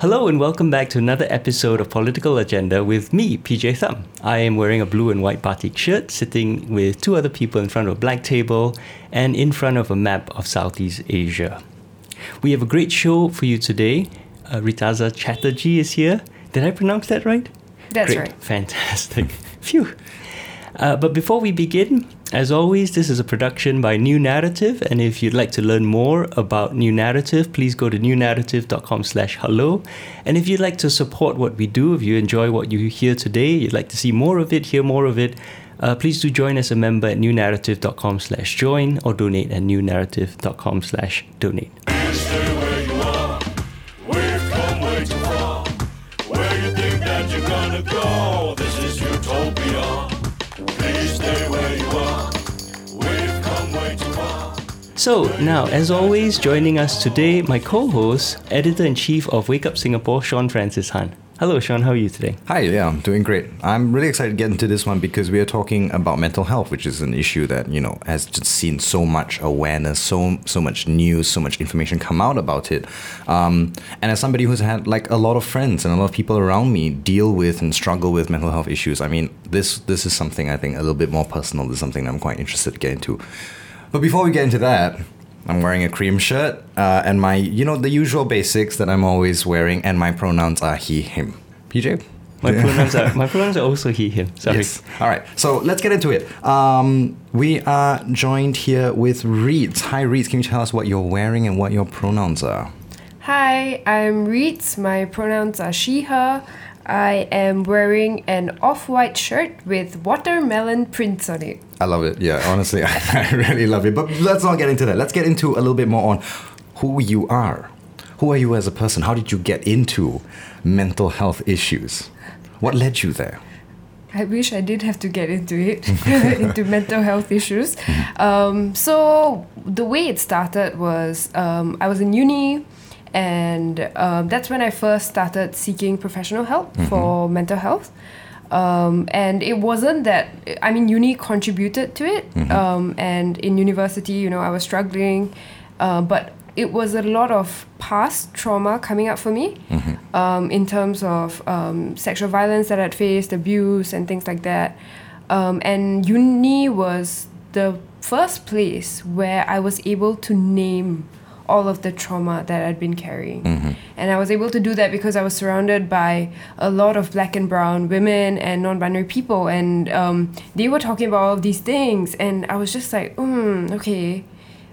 Hello and welcome back to another episode of Political Agenda with me, PJ Thum. I am wearing a blue and white batik shirt, sitting with two other people in front of a black table and in front of a map of Southeast Asia. We have a great show for you today. Uh, Reetaza Chatterjee is here. Did I pronounce that right? That's Great. right. Fantastic. Phew. Uh, but before we begin, as always, this is a production by New Naratif, and if you'd like to learn more about New Naratif, please go to newnaratif.com slash hello. And if you'd like to support what we do, if you enjoy what you hear today, you'd like to see more of it, hear more of it, uh, please do join as a member at newnaratif.com slash join or donate at newnaratif.com slash donate. So, now, as always, joining us today, my co host, editor in chief of Wake Up Singapore, Sean Francis Han. Hello, Sean, how are you today? Hi, yeah, I'm doing great. I'm really excited to get into this one because we are talking about mental health, which is an issue that you know has just seen so much awareness, so so much news, so much information come out about it. Um, and as somebody who's had like a lot of friends and a lot of people around me deal with and struggle with mental health issues, I mean, this this is something I think a little bit more personal. This is something I'm quite interested to get into. But before we get into that, I'm wearing a cream shirt uh, and my, you know, the usual basics that I'm always wearing, and my pronouns are he, him. PJ? My pronouns are my pronouns are also he, him. Sorry. Yes. All right. So let's get into it. Um, we are joined here with Reeds. Hi, Reeds. Can you tell us what you're wearing and what your pronouns are? Hi, I'm Reeds. My pronouns are she, her. I am wearing an off white shirt with watermelon prints on it. I love it. Yeah, honestly, I really love it. But let's not get into that. Let's get into a little bit more on who you are. Who are you as a person? How did you get into mental health issues? What led you there? I wish I did have to get into it, into mental health issues. Um, so, the way it started was um, I was in uni, and um, that's when I first started seeking professional help for mental health. Um, and it wasn't that, I mean, uni contributed to it. Um, and in university, you know, I was struggling, uh, but it was a lot of past trauma coming up for me um, in terms of um, sexual violence that I'd faced, abuse, and things like that. Um, and uni was the first place where I was able to name all of the trauma that I'd been carrying. And I was able to do that because I was surrounded by a lot of black and brown women and non binary people. And um, they were talking about all of these things. And I was just like, hmm, okay,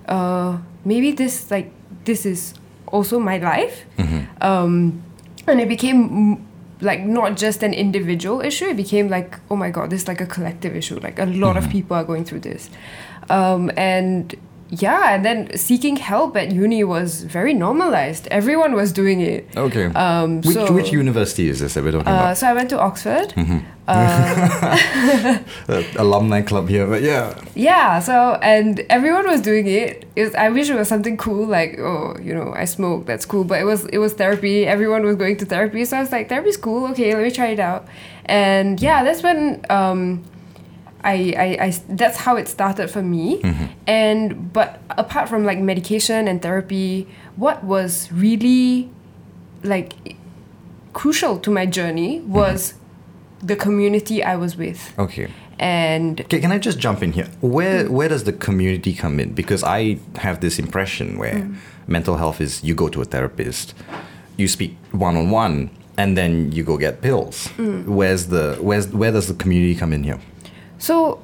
uh, maybe this, like, this is also my life. Um, and it became mm, like not just an individual issue it became like oh my god this is like a collective issue like a lot of people are going through this um, and yeah and then seeking help at uni was very normalized. Everyone was doing it. Okay. Um, which, so- which university is this that we're talking uh, about? so i went to oxford. Uh, alumni club here, but yeah. yeah so and everyone was doing it. it was, i wish it was something cool like oh you know i smoke that's cool. But it was it was therapy. Everyone was going to therapy. So i was like therapy's cool. Okay let me try it out. And yeah that's when um I, I, I that's how it started for me mm-hmm. and but apart from like medication and therapy what was really like crucial to my journey mm-hmm. was the community i was with Okay. and Okay, can I just jump in here? Where mm-hmm. where does the community come in? Because I have this impression where mental health is you go to a therapist, you speak one on one, and then you go get pills. Mm. Where's the where's where does the community come in here? So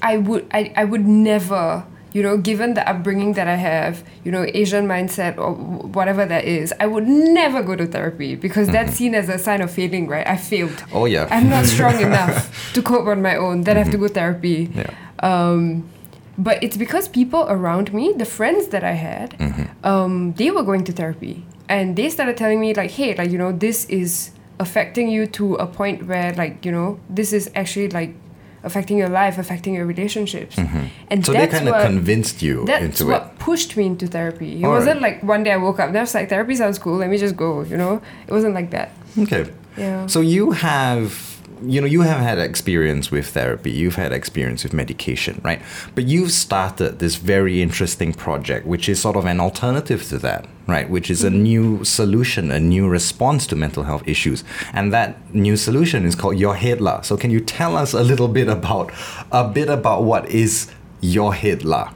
I would I, I would never, you know, given the upbringing that I have, you know, Asian mindset or whatever that is, I would never go to therapy because that's seen as a sign of failing, right? I failed. Oh yeah. I'm not strong enough to cope on my own. Then I have to go therapy. Yeah. Um, but it's because people around me, the friends that I had, um, they were going to therapy, and they started telling me like, "Hey, like you know, this is affecting you to a point where like you know, this is actually like affecting your life, affecting your relationships." Mm-hmm. And So they kind of convinced you that's into what it. pushed me into therapy. It Alright. wasn't like one day I woke up and I was like, therapy sounds cool. Let me just go. You know, it wasn't like that. Okay. Yeah. So you have you know, you have had experience with therapy, you've had experience with medication, right? But you've started this very interesting project, which is sort of an alternative to that, right? Which is a mm-hmm. new solution, a new response to mental health issues. And that new solution is called Your Head Lah. So can you tell us a little bit about a bit about what is Your Head Lah?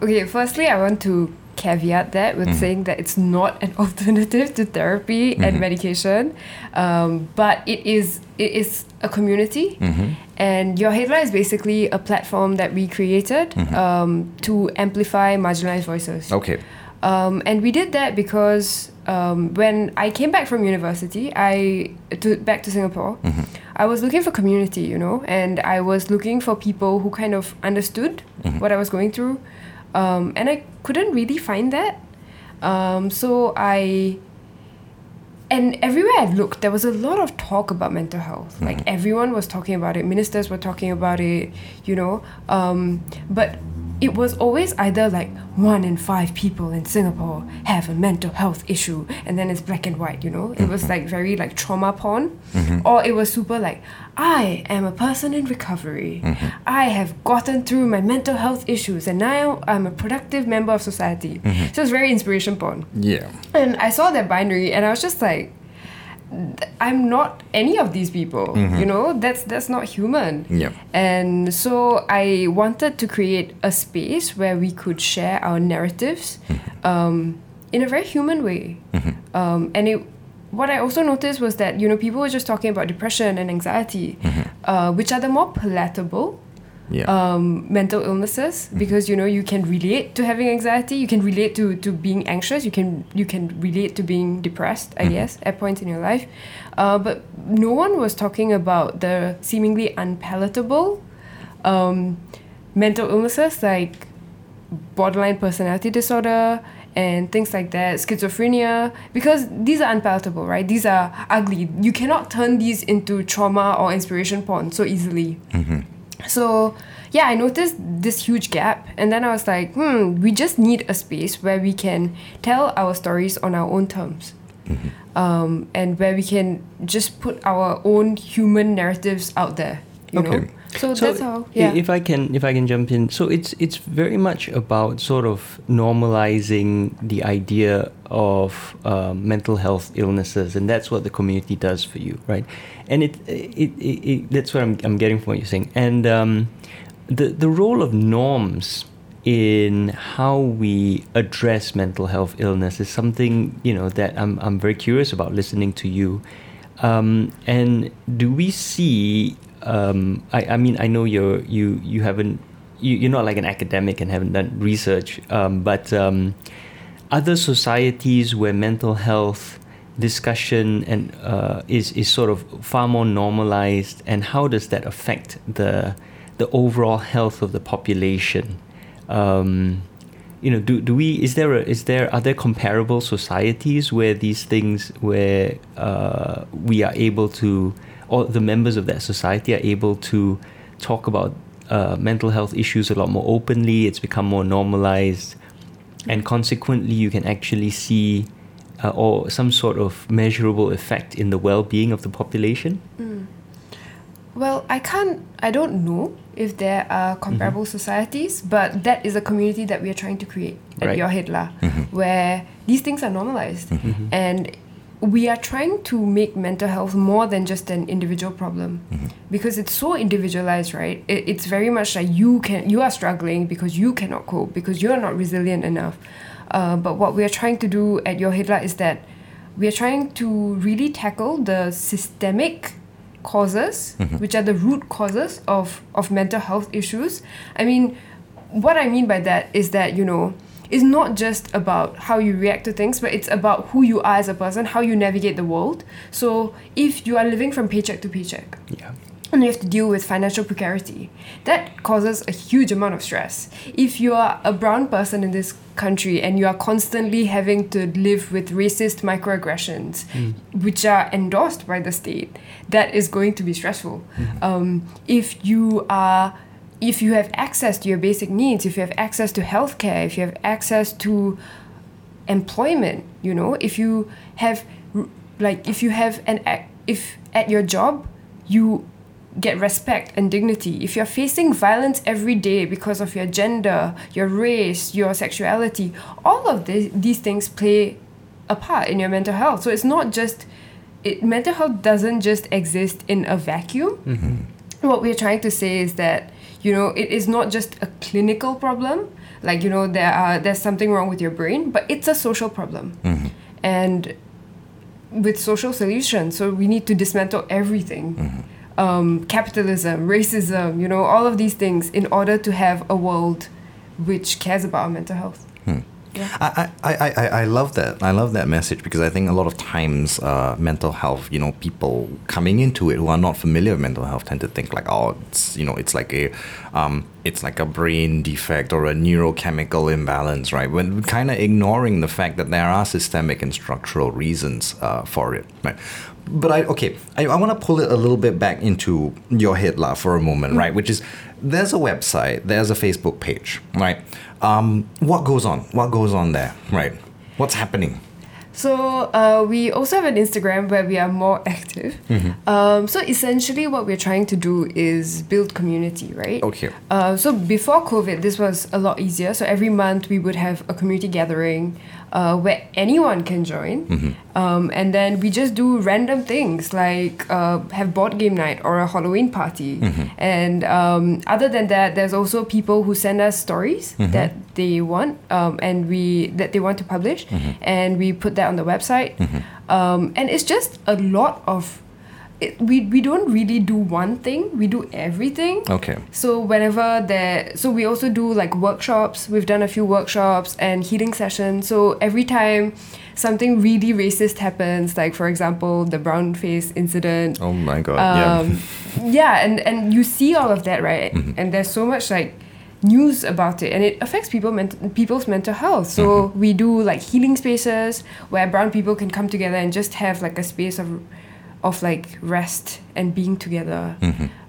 Okay, firstly, I want to caveat that with saying that it's not an alternative to therapy and medication, um, but it is it is a community, and Your Head Lah is basically a platform that we created um, to amplify marginalized voices. Okay. Um, and we did that because um, when I came back from university, I to back to Singapore, I was looking for community, you know, and I was looking for people who kind of understood what I was going through, um, and I couldn't really find that. Um, so I and everywhere I looked, there was a lot of talk about mental health. Like everyone was talking about it. Ministers were talking about it, you know. Um, but it was always either like one in five people in Singapore have a mental health issue, and then it's black and white, you know. It was mm-hmm. like very like trauma porn, mm-hmm. or it was super like I am a person in recovery. Mm-hmm. I have gotten through my mental health issues, and now I'm a productive member of society. So it's very inspiration porn. Yeah. And I saw that binary and I was just like, I'm not any of these people. You know, that's that's not human. Yeah. And so I wanted to create a space where we could share our narratives um, in a very human way. Um, and it what I also noticed was that you know people were just talking about depression and anxiety, uh, which are the more palatable Yeah. um, mental illnesses because you know you can relate to having anxiety you can relate to, to being anxious you can you can relate to being depressed i guess at points in your life uh, but no one was talking about the seemingly unpalatable um, mental illnesses like borderline personality disorder and things like that, schizophrenia, because these are unpalatable, right? These are ugly. You cannot turn these into trauma or inspiration porn so easily. So, yeah, I noticed this huge gap, and then I was like, hmm, we just need a space where we can tell our stories on our own terms. Um, and where we can just put our own human narratives out there. You Okay. Know? So, So that's how. Yeah. if I can if I can jump in, so it's it's very much about sort of normalizing the idea of um, mental health illnesses, and that's what the community does for you, right? And it it, it, it that's what I'm I'm getting from what you're saying, and um, the the role of norms in how we address mental health illness is something you know that I'm I'm very curious about listening to you. Um, and do we see? Um, I, I mean, I know you're you you haven't you, you're not like an academic and haven't done research, um, but um, other societies where mental health discussion and uh, is is sort of far more normalized, and how does that affect the the overall health of the population? Um, you know, do, do we is there a, is there are there comparable societies where these things where uh, we are able to or the members of that society are able to talk about uh, mental health issues a lot more openly. It's become more normalized, and consequently, you can actually see uh, or some sort of measurable effect in the well-being of the population. Well, I can't, I don't know if there are comparable societies, but that is a community that we are trying to create at Right. Your Head Lah, where these things are normalized. And we are trying to make mental health more than just an individual problem. Because it's so individualized right? It, it's very much like you can you are struggling because you cannot cope because you're not resilient enough. Uh, but what we are trying to do at your Head Lah is that we are trying to really tackle the systemic causes which are the root causes of of mental health issues. I mean what i mean by that is that you know it's not just about how you react to things, but it's about who you are as a person, how you navigate the world. So if you are living from paycheck to paycheck, Yeah. and you have to deal with financial precarity, that causes a huge amount of stress. If you are a brown person in this country and you are constantly having to live with racist microaggressions, which are endorsed by the state, that is going to be stressful. Um, if you are if you have access to your basic needs, if you have access to healthcare, if you have access to employment, you know, if you have like if you have an if at your job you get respect and dignity, if you're facing violence every day because of your gender, your race, your sexuality, all of this, these things play a part in your mental health. So it's not just it, mental health doesn't just exist in a vacuum. Mm-hmm. What we're trying to say is that you know it is not just a clinical problem. Like you know there are there's something wrong with your brain, but it's a social problem. And with social solutions, so we need to dismantle everything. Um, capitalism, racism, you know, all of these things in order to have a world which cares about our mental health. I, I, I I love that. I love that message because I think a lot of times uh, mental health, you know, people coming into it who are not familiar with mental health tend to think like, oh, it's you know, it's like a, um, it's like a brain defect or a neurochemical imbalance, right? When kind of ignoring the fact that there are systemic and structural reasons uh, for it, right? But I okay, I, I want to pull it a little bit back into your head lah for a moment, right? Which is there's a website, there's a Facebook page, right? Um, what goes on? What goes on there, right? What's happening? So uh, we also have an Instagram where we are more active. Um, so essentially, what we're trying to do is build community, right? Okay. Uh, so before COVID, this was a lot easier. So every month we would have a community gathering uh, where anyone can join, um, and then we just do random things like uh, have board game night or a Halloween party. And um, other than that, there's also people who send us stories that they want, um, and we that they want to publish, and we put that on the website. Um, and it's just a lot of. It, we, we don't really do one thing we do everything Okay. so whenever there, so we also do like workshops. We've done a few workshops and healing sessions. So every time something really racist happens, like for example the brown face incident, Oh my god. um, yeah, and and you see all of that, right? And there's so much like news about it, and it affects people ment- people's mental health. So we do like healing spaces where brown people can come together and just have like a space of of like rest and being together.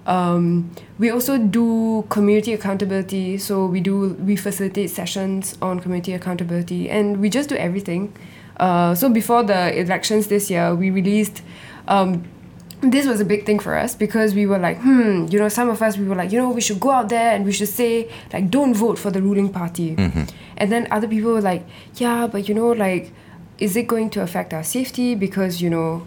Um, we also do community accountability. So we do we facilitate sessions on community accountability, and we just do everything. Uh, so before the elections this year, we released. Um, this was a big thing for us because we were like, hmm, you know, some of us we were like, you know, we should go out there and we should say like, don't vote for the ruling party, and then other people were like, yeah, but you know, like, is it going to affect our safety because you know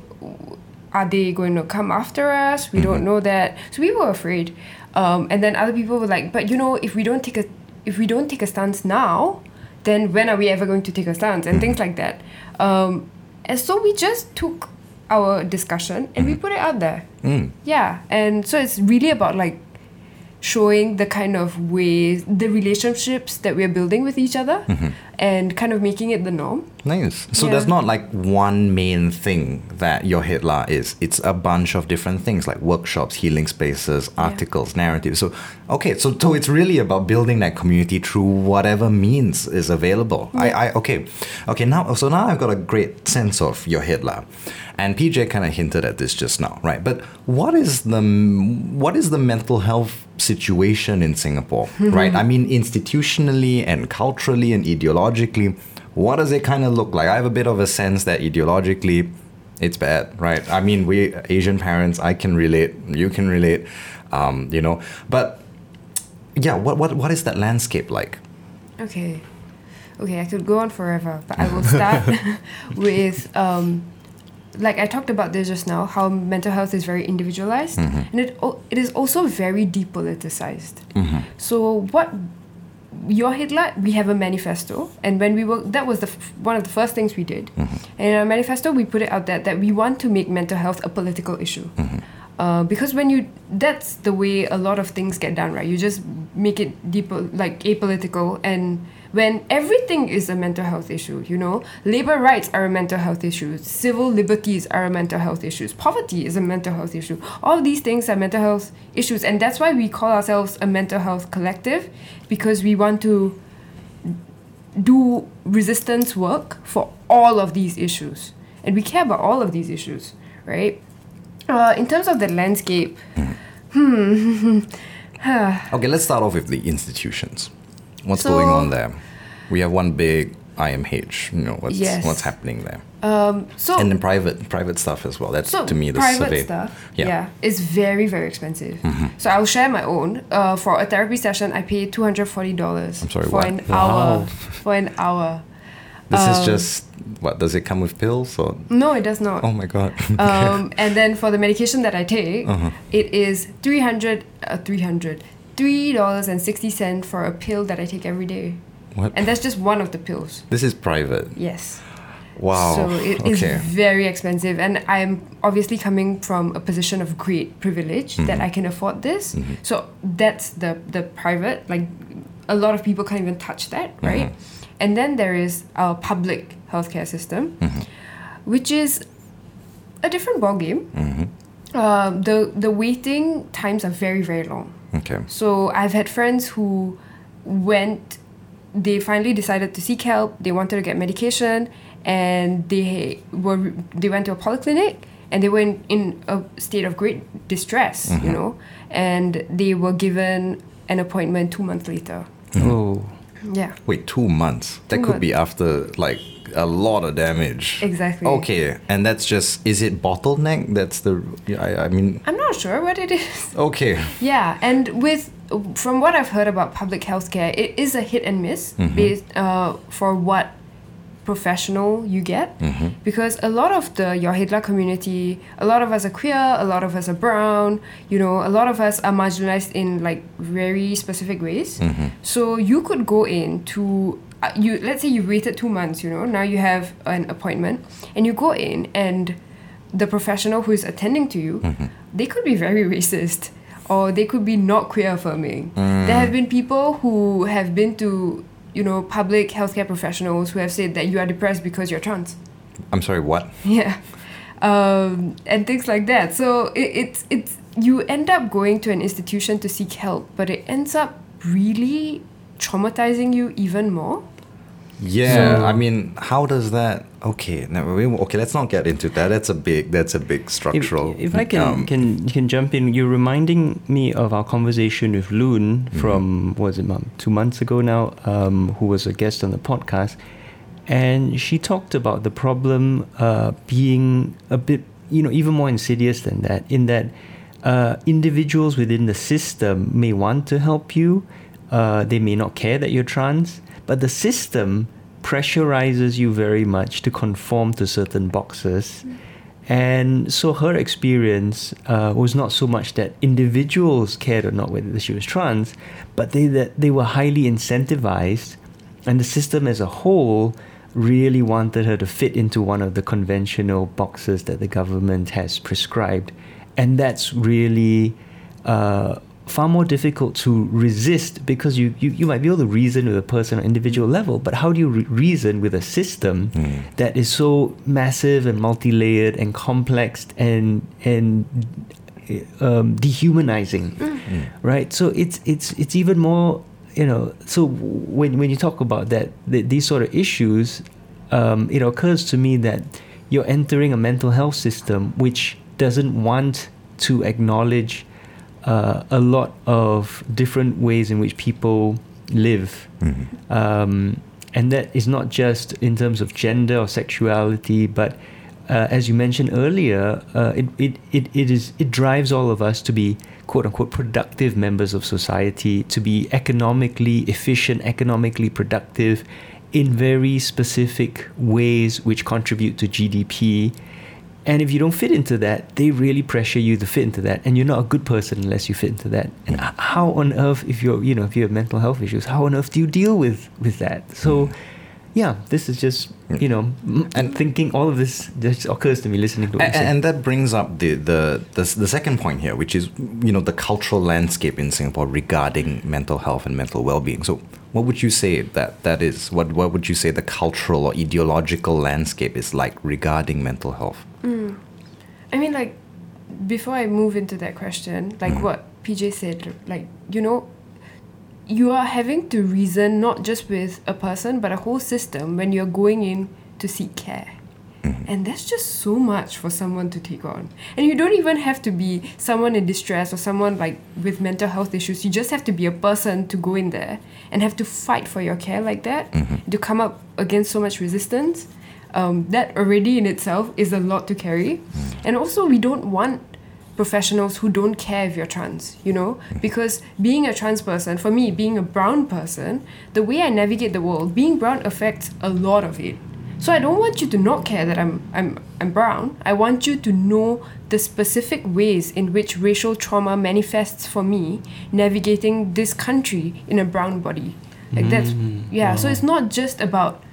are they going to come after us? We don't know that. So we were afraid. Um, and then other people were like, but you know, if we don't take a if we don't take a stance now, then when are we ever going to take a stance? And things like that. Um, and so we just took our discussion and we put it out there. Mm. Yeah. And so it's really about like showing the kind of ways the relationships that we're building with each other and kind of making it the norm. Nice. So Yeah. there's not like one main thing that your Head Lah is. It's a bunch of different things like workshops, healing spaces, articles, narratives. So okay, so so it's really about building that community through whatever means is available. I, I okay. Okay, now so now I've got a great sense of your Head Lah. And PJ kind of hinted at this just now, right? But what is the what is the mental health situation in Singapore, right? I mean, institutionally and culturally and ideologically, what does it kind of look like? I have a bit of a sense that ideologically, it's bad, right? I mean, we Asian parents, I can relate, you can relate, um, you know, but yeah, what what what is that landscape like? Okay. Okay, I could go on forever, but I will start with um, like I talked about this just now, how mental health is very individualized and it it is also very depoliticized. So what your Head Lah, we have a manifesto, and when we were that was the f- one of the first things we did. And in our manifesto, we put it out there that we want to make mental health a political issue. Uh, because when you that's the way a lot of things get done right you just make it deep like apolitical and when everything is a mental health issue you know labor rights are a mental health issue civil liberties are a mental health issues poverty is a mental health issue. All these things are mental health issues and that's why we call ourselves a mental health collective because we want to do resistance work for all of these issues. And we care about all of these issues right? Uh, in terms of the landscape Okay, let's start off with the institutions. What's So- going on there? We have one big IMH? You know, what's Yes. what's happening there? Um, so and then private private stuff as well. That's so to me the private survey. stuff, Yeah. Mm-hmm. yeah. is very very expensive. So I'll share my own. Uh, for a therapy session, I pay two hundred forty dollars. I'm sorry, for what? an Wow. hour. For an hour. This Um, is just what does it come with pills or? No, it does not. Oh my god. um, and then for the medication that I take, Uh-huh. it is 300 uh, 300 three dollars and sixty cent for a pill that I take every day, what? and that's just one of the pills. this is private. Yes. Wow. So it is okay. very expensive, and I'm obviously coming from a position of great privilege Mm-hmm. that I can afford this. So that's the the private. Like a lot of people can't even touch that, Mm-hmm. right? And then there is our public healthcare system, Mm-hmm. which is a different ballgame. Mm-hmm. Um, the the waiting times are very very long. Okay. So I've had friends who went, they finally decided to seek help. They wanted to get medication, and they were they went to a polyclinic, and they were in, in a state of great distress, you mm-hmm. know, and they were given an appointment two months later. Mm-hmm. Oh. Yeah, Wait, two months. That Two could be after like a lot of damage. exactly. Okay, and that's just is it bottleneck? That's the yeah, I, I mean I'm not sure what it is. okay. Yeah, and with from what I've heard about public healthcare, it is a hit and miss mm-hmm. based uh, for what professional you get mm-hmm. because a lot of the Your Head Lah community, a lot of us are queer, a lot of us are brown, you know, a lot of us are marginalized in like very specific ways. Mm-hmm. So you could go in to uh, you let's say you waited 2 months, you know, now you have an appointment and you go in and the professional who is attending to you, they could be very racist or they could be not queer affirming. There have been people who have been to, you know, public healthcare professionals who have said that you are depressed because you're trans. I'm sorry, what? Yeah. Um, and things like that. So it, it's it's you end up going to an institution to seek help, but it ends up really traumatizing you even more. Yeah, So- I mean, how does that? Okay, no, we, okay. Let's not get into that. That's a big. That's a big structural. if I can, um, can can jump in, you're reminding me of our conversation with Loon Mm-hmm. from what was it, Mom, two months ago now, um, who was a guest on the podcast, and she talked about the problem uh, being a bit, you know, even more insidious than that. In that, uh, individuals within the system may want to help you, uh, they may not care that you're trans, but the system pressurizes you very much to conform to certain boxes. And so her experience uh, was not so much that individuals cared or not whether she was trans, but they that they were highly incentivized, and the system as a whole really wanted her to fit into one of the conventional boxes that the government has prescribed, and that's really uh, far more difficult to resist because you, you, you might be able to reason with a person on individual level, but how do you re- reason with a system that is so massive and multi-layered and complex and and um, dehumanizing, right? So it's it's it's even more you know. So when when you talk about that th- these sort of issues, um, it occurs to me that you're entering a mental health system which doesn't want to acknowledge uh, a lot of different ways in which people live. Um, and that is not just in terms of gender or sexuality, but uh, as you mentioned earlier, uh, it, it, it, it, is, it drives all of us to be quote unquote productive members of society, to be economically efficient, economically productive in very specific ways which contribute to GDP. And if you don't fit into that, they really pressure you to fit into that, and you're not a good person unless you fit into that. And how on earth, if you're, you know, if you have mental health issues, how on earth do you deal with with that? So, hmm. Yeah, this is just, mm. you know, And- thinking all of this just occurs to me listening to what and, you say. and that brings up the, the, the, the second point here, which is you know the cultural landscape in Singapore regarding mental health and mental well-being. So, what would you say that that is? What what would you say the cultural or ideological landscape is like regarding mental health? Mm. I mean, like, before I move into that question, like mm. what PJ said, like, you know, you are having to reason not just with a person, but a whole system when you're going in to seek care. Mm-hmm. And that's just so much for someone to take on. And you don't even have to be someone in distress or someone like with mental health issues. You just have to be a person to go in there and have to fight for your care like that, mm-hmm. to come up against so much resistance. Um, that already in itself is a lot to carry. Mm-hmm. And also, we don't want professionals who don't care if you're trans, you know? Because being a trans person, for me, being a brown person, the way I navigate the world, being brown affects a lot of it. So I don't want you to not care that I'm I'm I'm brown. I want you to know the specific ways in which racial trauma manifests for me navigating this country in a brown body. Like that's mm. yeah, so it's not just about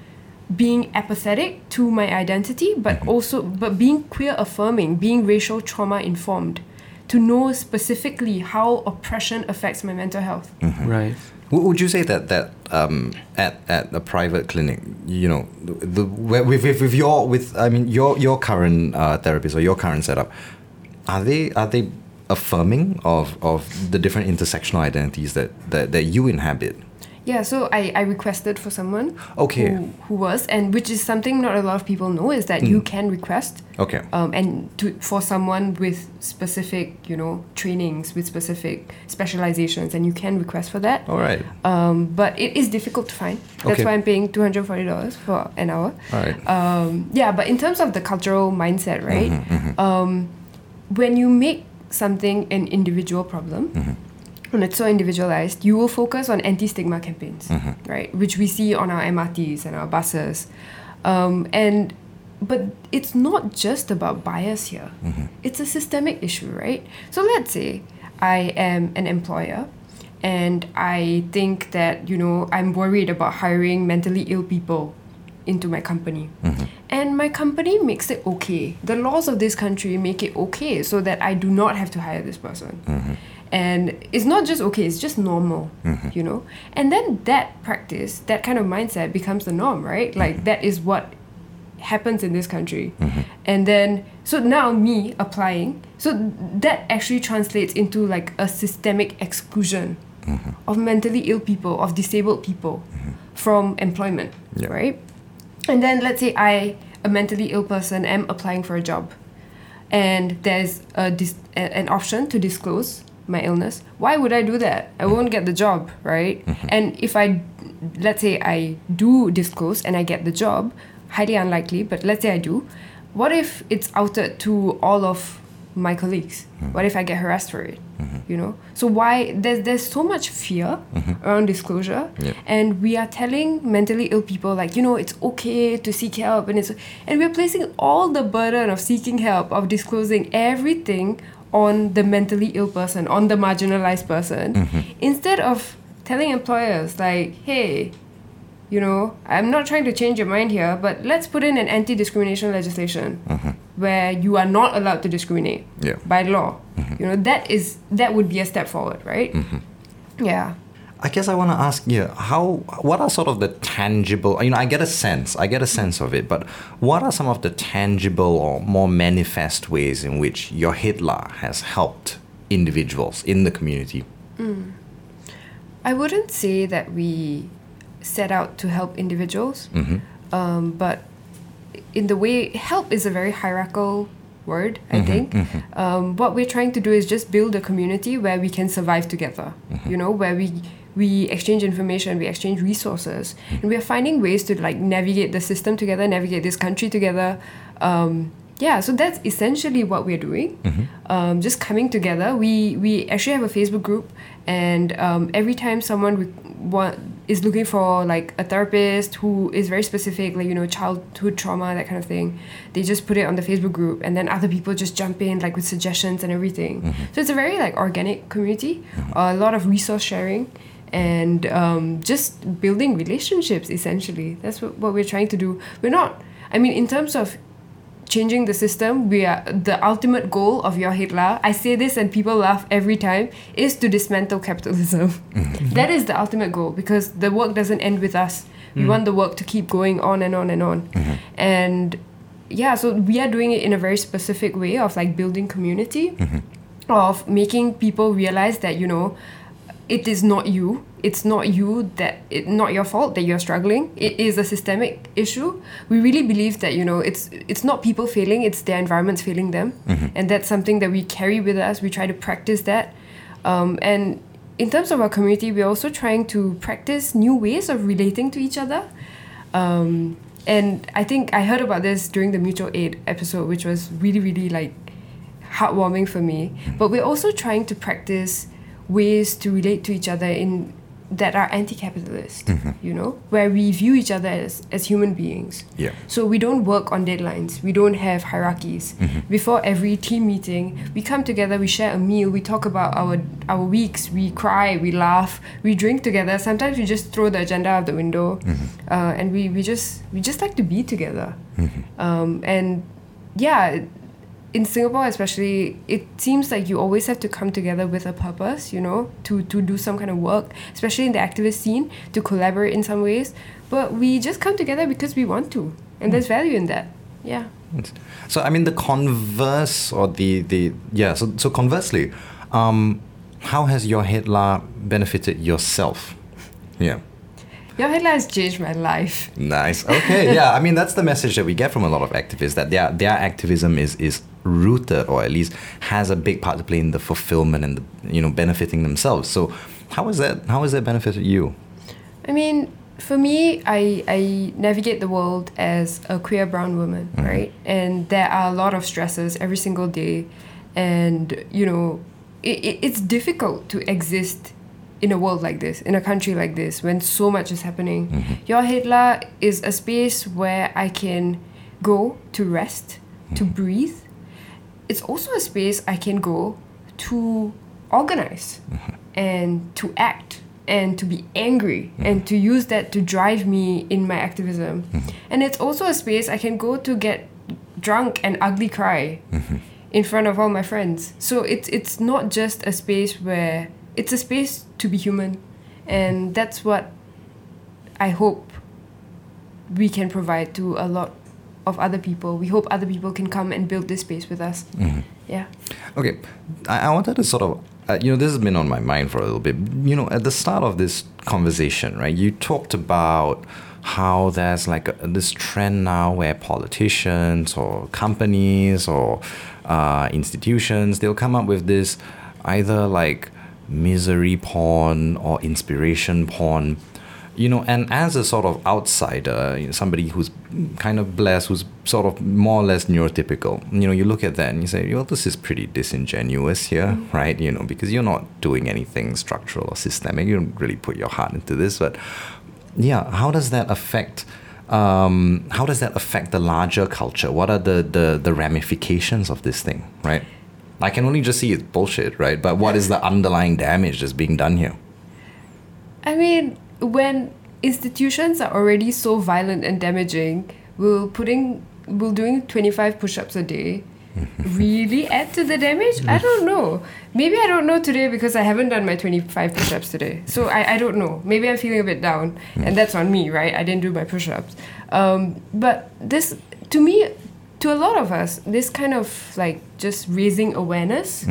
being apathetic to my identity, but also but being queer affirming, being racial trauma informed, to know specifically how oppression affects my mental health. Right. W- Would you say that that um, at at a private clinic, you know, the, the with, with with your with I mean your your current uh, therapist or your current setup, are they are they affirming of of the different intersectional identities that that, that you inhabit? Yeah, so I, I requested for someone Okay. who, who was, and which is something not a lot of people know is that you can request. Okay. Um, and to for someone with specific, you know, trainings with specific specializations, and you can request for that. All right. Um, but it is difficult to find. That's Okay. why I'm paying two hundred forty dollars for an hour. All right. Um, yeah, but in terms of the cultural mindset, right? Um, when you make something an individual problem, when it's so individualized, you will focus on anti-stigma campaigns, mm-hmm. right? Which we see on our MRTs and our buses, um, and but it's not just about bias here. Mm-hmm. It's a systemic issue, right? So let's say I am an employer and I think that, you know, I'm worried about hiring mentally ill people into my company. Mm-hmm. And my company makes it okay. The laws of this country make it okay so that I do not have to hire this person. And it's not just okay, it's just normal, mm-hmm. you know? And then that practice, that kind of mindset becomes the norm, right? Mm-hmm. Like that is what happens in this country. Mm-hmm. And then, so now me applying, so that actually translates into like a systemic exclusion of mentally ill people, of disabled people from employment, Yeah. right? And then let's say I, a mentally ill person, am applying for a job, and there's a dis- a- an option to disclose my illness. Why would I do that? I won't get the job, right? Mm-hmm. And if I, let's say I do disclose and I get the job, highly unlikely, but let's say I do. What if it's outed to all of my colleagues? Mm-hmm. What if I get harassed for it? Mm-hmm. You know. So why there's there's so much fear around disclosure, Yep. and we are telling mentally ill people like you know it's okay to seek help, and it's and we're placing all the burden of seeking help of disclosing everything on the mentally ill person, on the marginalized person, mm-hmm. instead of telling employers like, hey, you know, I'm not trying to change your mind here, but let's put in an anti-discrimination legislation mm-hmm. where you are not allowed to discriminate Yeah. by law. Mm-hmm. You know, that is that would be a step forward, right? Yeah. I guess I want to ask you how what are sort of the tangible you know I get a sense I get a sense of it but what are some of the tangible or more manifest ways in which your Head Lah has helped individuals in the community mm. I wouldn't say that we set out to help individuals, mm-hmm. um, but in the way help is a very hierarchical word. I mm-hmm, think mm-hmm. um, what we're trying to do is just build a community where we can survive together. You know, where we we exchange information, we exchange resources, and we are finding ways to like navigate the system together, navigate this country together. Um, yeah, so that's essentially what we're doing. Um, just coming together. We we actually have a Facebook group, and um, every time someone re- wa- is looking for like a therapist who is very specific, like you know childhood trauma that kind of thing, they just put it on the Facebook group, and then other people just jump in like with suggestions and everything. So it's a very like organic community, a lot of resource sharing. And um, just building relationships, essentially. That's what, what we're trying to do. We're not, I mean, in terms of changing the system we are the ultimate goal of your Head Lah I say this and people laugh every time is to dismantle capitalism. Mm-hmm. That is the ultimate goal because the work doesn't end with us. We mm. want the work to keep going on and on and on. Mm-hmm. And yeah so we are doing it in a very specific way of like building community mm-hmm. of making people realize that you know it is not you. It's not you that it not your fault that you're struggling. It is a systemic issue. We really believe that you know it's it's not people failing. It's their environments failing them, and that's something that we carry with us. We try to practice that, um, and in terms of our community, we're also trying to practice new ways of relating to each other. Um, and I think I heard about this during the mutual aid episode, which was really, really like heartwarming for me. But we're also trying to practice ways to relate to each other in that are anti-capitalist, you know, where we view each other as, as human beings. Yeah. So we don't work on deadlines. We don't have hierarchies. Before every team meeting, we come together, we share a meal, we talk about our our weeks, we cry, we laugh, we drink together. Sometimes we just throw the agenda out the window, uh, and we, we just we just like to be together. Um, and yeah, in Singapore especially, it seems like you always have to come together with a purpose, you know, to, to do some kind of work, especially in the activist scene, to collaborate in some ways. But we just come together because we want to. And there's value in that. Yeah. So I mean, the converse or the the yeah. So so conversely, um, how has your Head Lah benefited yourself? Yeah. Your Head Lah has changed my life. Nice. Okay. yeah. I mean, that's the message that we get from a lot of activists that their their activism is is rooted or at least has a big part to play in the fulfillment and the, you know benefiting themselves. So, how is that? How has that benefited you? I mean, for me, I, I navigate the world as a queer brown woman, mm-hmm. right? And there are a lot of stresses every single day. And, you know, it, it, it's difficult to exist in a world like this, in a country like this, when so much is happening. Mm-hmm. Your Head Lah is a space where I can go to rest, to mm-hmm. breathe. It's also a space I can go to organize mm-hmm. and to act and to be angry mm-hmm. and to use that to drive me in my activism. Mm-hmm. And it's also a space I can go to get drunk and ugly cry in front of all my friends. So it's it's not just a space where it's a space to be human. And that's what I hope we can provide to a lot of other people. We hope other people can come and build this space with us. Yeah. Okay, I, I wanted to sort of, uh, you know, this has been on my mind for a little bit. You know, at the start of this conversation, right, you talked about how there's like a, this trend now where politicians or companies or uh, institutions, they'll come up with this either like misery porn or inspiration porn you know, and as a sort of outsider, you know, somebody who's kind of blessed, who's sort of more or less neurotypical, you know, you look at that and you say, well, this is pretty disingenuous here, right? You know, because you're not doing anything structural or systemic. You don't really put your heart into this. But yeah, how does that affect? Um, how does that affect the larger culture? What are the, the the ramifications of this thing, right? I can only just see it's bullshit, right? But what is the underlying damage that's being done here? I mean, when institutions are already so violent and damaging, will putting will doing 25 push-ups a day really add to the damage? I don't know. Maybe I don't know today because I haven't done my 25 push-ups today. So I, I don't know. Maybe I'm feeling a bit down and that's on me, right? I didn't do my push-ups. Um, but this to me to a lot of us, this kind of like just raising awareness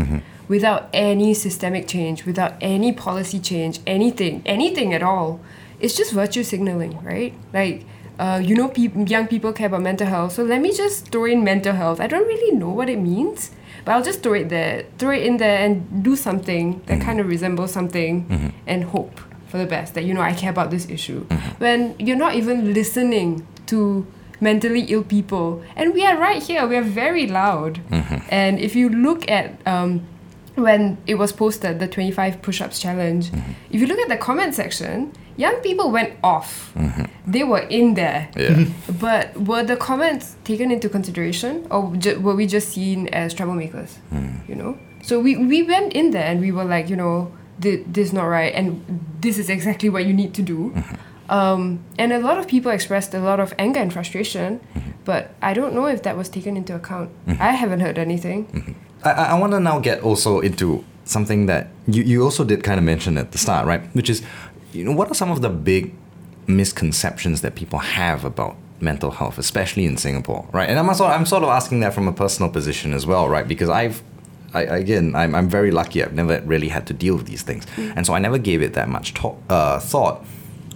without any systemic change, without any policy change, anything, anything at all, it's just virtue signaling, right? Like, uh, you know, peop young people care about mental health, so let me just throw in mental health. I don't really know what it means, but I'll just throw it there, throw it in there, and do something that kind of resembles something, and hope for the best that you know I care about this issue. When you're not even listening to mentally ill people, and we are right here, we are very loud. And if you look at um, when it was posted, the 25 push ups challenge, mm-hmm. if you look at the comment section, young people went off. Mm-hmm. They were in there. Yeah. But were the comments taken into consideration or ju- were we just seen as troublemakers? Hmm. You know? So we, we went in there and we were like, you know, thi- this is not right and this is exactly what you need to do. Mm-hmm. Um, and a lot of people expressed a lot of anger and frustration, but I don't know if that was taken into account. I haven't heard anything. I, I want to now get also into something that you, you also did kind of mention at the start, right? Which is, you know, what are some of the big misconceptions that people have about mental health, especially in Singapore, right? And I'm sort I'm sort of asking that from a personal position as well, right? Because I've I, again, I'm, I'm very lucky. I've never really had to deal with these things. And so I never gave it that much to- uh, thought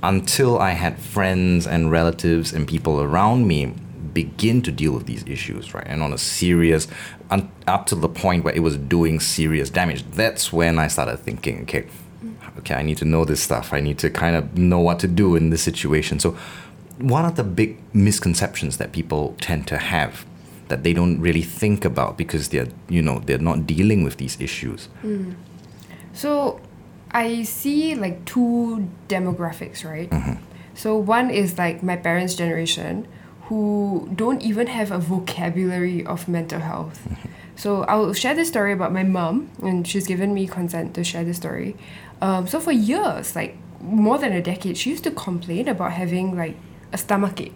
until I had friends and relatives and people around me begin to deal with these issues, right? And on a serious, un- up to the point where it was doing serious damage. That's when I started thinking, okay, okay, I need to know this stuff. I need to kind of know what to do in this situation. So, one of the big misconceptions that people tend to have that they don't really think about because they're, you know, they're not dealing with these issues. So I see like two demographics, right? Mm-hmm. So one is like my parents' generation who don't even have a vocabulary of mental health. Mm-hmm. So I'll share this story about my mom, and she's given me consent to share this story. Um, so for years, like more than a decade, she used to complain about having like a stomach ache.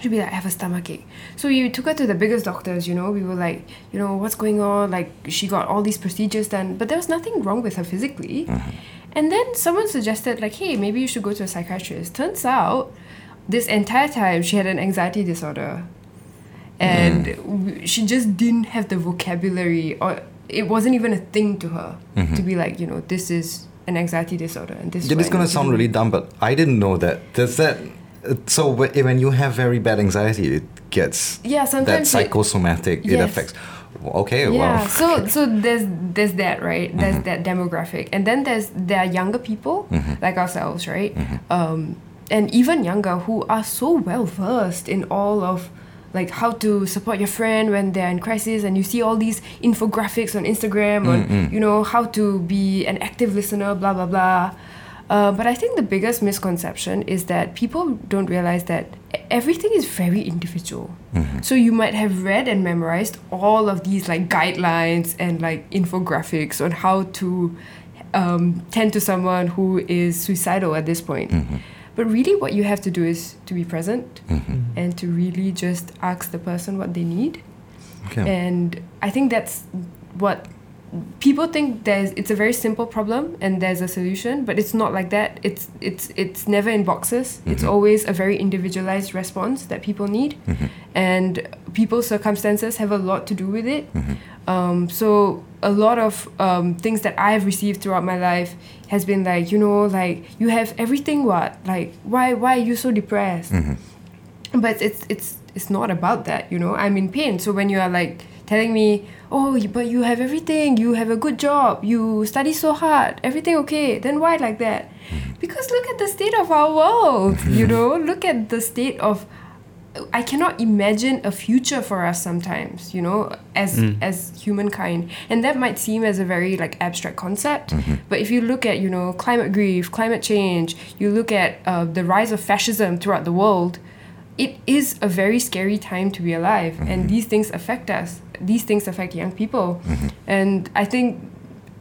She'd be like, I have a stomach ache. So we took her to the biggest doctors, you know. We were like, you know, what's going on? Like, she got all these procedures done, but there was nothing wrong with her physically. And then someone suggested, like, hey, maybe you should go to a psychiatrist. Turns out, this entire time, she had an anxiety disorder. And w- she just didn't have the vocabulary, or it wasn't even a thing to her to be like, you know, this is an anxiety disorder. And this is Yeah, is gonna sound really dumb, but I didn't know that. Does that? uh, So when you have very bad anxiety, it gets Yeah, that sometimes it- psychosomatic. It Yes. affects. Okay, yeah wow. so so there's there's that right there's Mm-hmm. that demographic and then there's there are younger people Mm-hmm. like ourselves right um and even younger who are so well versed in all of like how to support your friend when they're in crisis and you see all these infographics on instagram on Mm-hmm. you know how to be an active listener blah blah blah uh, but I think the biggest misconception is that people don't realize that everything is very individual. So you might have read and memorized all of these like guidelines and like infographics on how to um, tend to someone who is suicidal at this point. But really, what you have to do is to be present mm-hmm. Mm-hmm. and to really just ask the person what they need. Okay. And I think that's what people think there's it's a very simple problem and there's a solution, but it's not like that. It's it's it's never in boxes. It's mm-hmm. always a very individualized response that people need. And people's circumstances have a lot to do with it. Um, so a lot of um, things that I've received throughout my life has been like, you know, like you have everything what? Like why why are you so depressed? but it's it's it's not about that you know? I'm in pain. So when you are like telling me oh but you have everything. You have a good job. You study so hard. Everything okay. Then why like that? Because look at the state of our world you know? Look at the state of I cannot imagine a future for us sometimes, you know, as mm. as humankind, and that might seem as a very like abstract concept. Mm-hmm. But if you look at you know climate grief, climate change, you look at uh, the rise of fascism throughout the world, it is a very scary time to be alive, mm-hmm. and these things affect us. These things affect young people, mm-hmm. and I think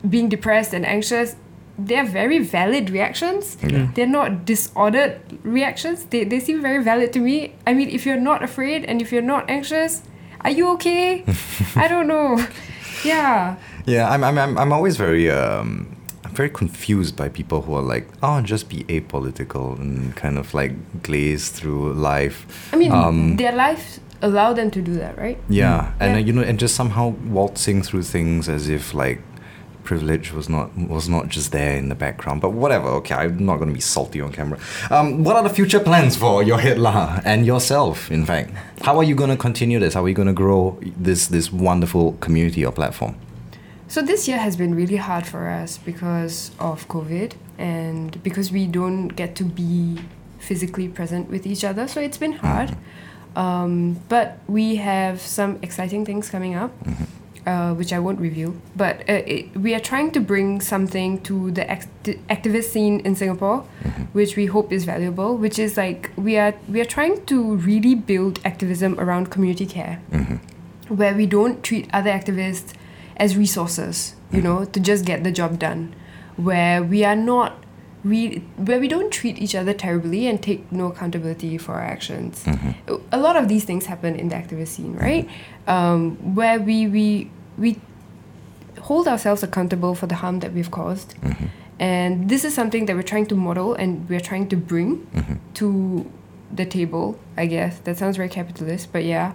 being depressed and anxious they're very valid reactions. They're not disordered reactions. They, they seem very valid to me. I mean if you're not afraid and if you're not anxious are you okay? I don't know. Yeah. Yeah, I'm, I'm, I'm, I'm always very, um, I'm very confused by people who are like, oh, just be apolitical and kind of like glaze through life. i mean Um, their lives allow them to do that right? Yeah, and Yeah. uh, you know, and just somehow waltzing through things as if like privilege was not was not just there in the background. But whatever. Okay, I'm not going to be salty on camera. Um, what are the future plans for Your Head Lah and yourself? In fact, how are you going to continue this? How are you going to grow this this wonderful community or platform? So this year has been really hard for us because of COVID and because we don't get to be physically present with each other. So it's been hard. Um, but we have some exciting things coming up, uh, which I won't reveal. But uh, it, we are trying to bring something to the act- activist scene in Singapore, which we hope is valuable. Which is like we are we are trying to really build activism around community care where we don't treat other activists as resources, you know, to just get the job done. Where we are not we where we don't treat each other terribly and take no accountability for our actions. A lot of these things happen in the activist scene, right? Um, where we we we hold ourselves accountable for the harm that we've caused. And this is something that we're trying to model and we're trying to bring to the table, I guess. That sounds very capitalist, but yeah.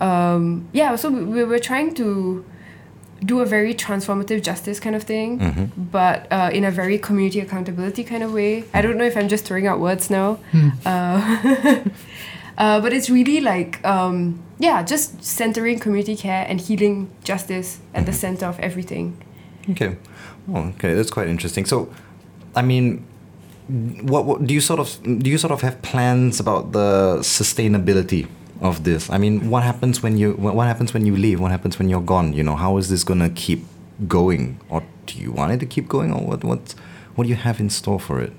Um, yeah, so we were trying to do a very transformative justice kind of thing, Mm-hmm. but uh, in a very community accountability kind of way. I don't know if I'm just throwing out words now. Uh, uh, but it's really like, um, yeah, just centering community care and healing justice at Mm-hmm. the center of everything. Okay. Oh, okay, that's quite interesting. So, I mean, what, what do you sort of do you sort of have plans about the sustainability of this? I mean, what happens when you what happens when you leave? What happens when you're gone? You know, how is this gonna keep going, or do you want it to keep going, or what what what do you have in store for it?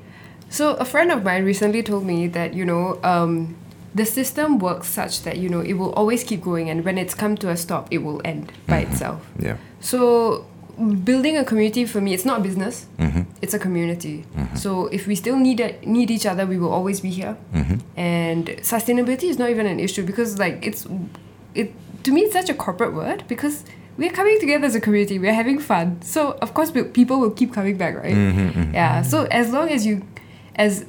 So a friend of mine recently told me that you know um, the system works such that you know it will always keep going, and when it's come to a stop, it will end by itself. Yeah. So building a community for me, it's not a business; Mm-hmm. it's a community. So if we still need need each other, we will always be here. Mm-hmm. And sustainability is not even an issue because like it's it to me it's such a corporate word because. We're coming together as a community. We're having fun, so of course we- people will keep coming back, right? Mm-hmm, Yeah. So as long as you, as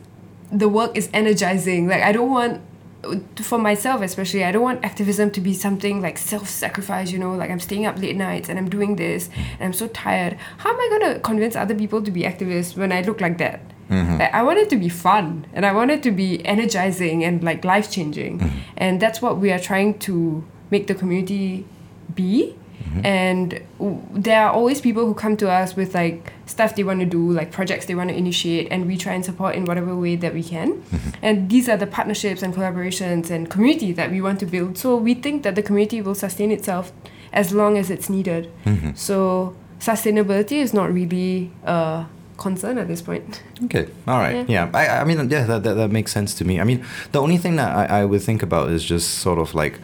the work is energizing, like I don't want, Uh, for myself especially, I don't want activism to be something like self-sacrifice. You know, like I'm staying up late nights and I'm doing this and I'm so tired. How am I gonna convince other people to be activists when I look like that? Mm-hmm. Like, I want it to be fun and I want it to be energizing and like life changing, mm-hmm. and that's what we are trying to make the community be. And w- there are always people who come to us with like stuff they want to do, like projects they want to initiate, and we try and support in whatever way that we can. Mm-hmm. And these are the partnerships and collaborations and community that we want to build. So we think that the community will sustain itself as long as it's needed. Mm-hmm. So sustainability is not really a concern at this point. Okay. All right. Yeah. I, I mean, yeah, that, that, that makes sense to me. I mean, the only thing that I, I would think about is just sort of like,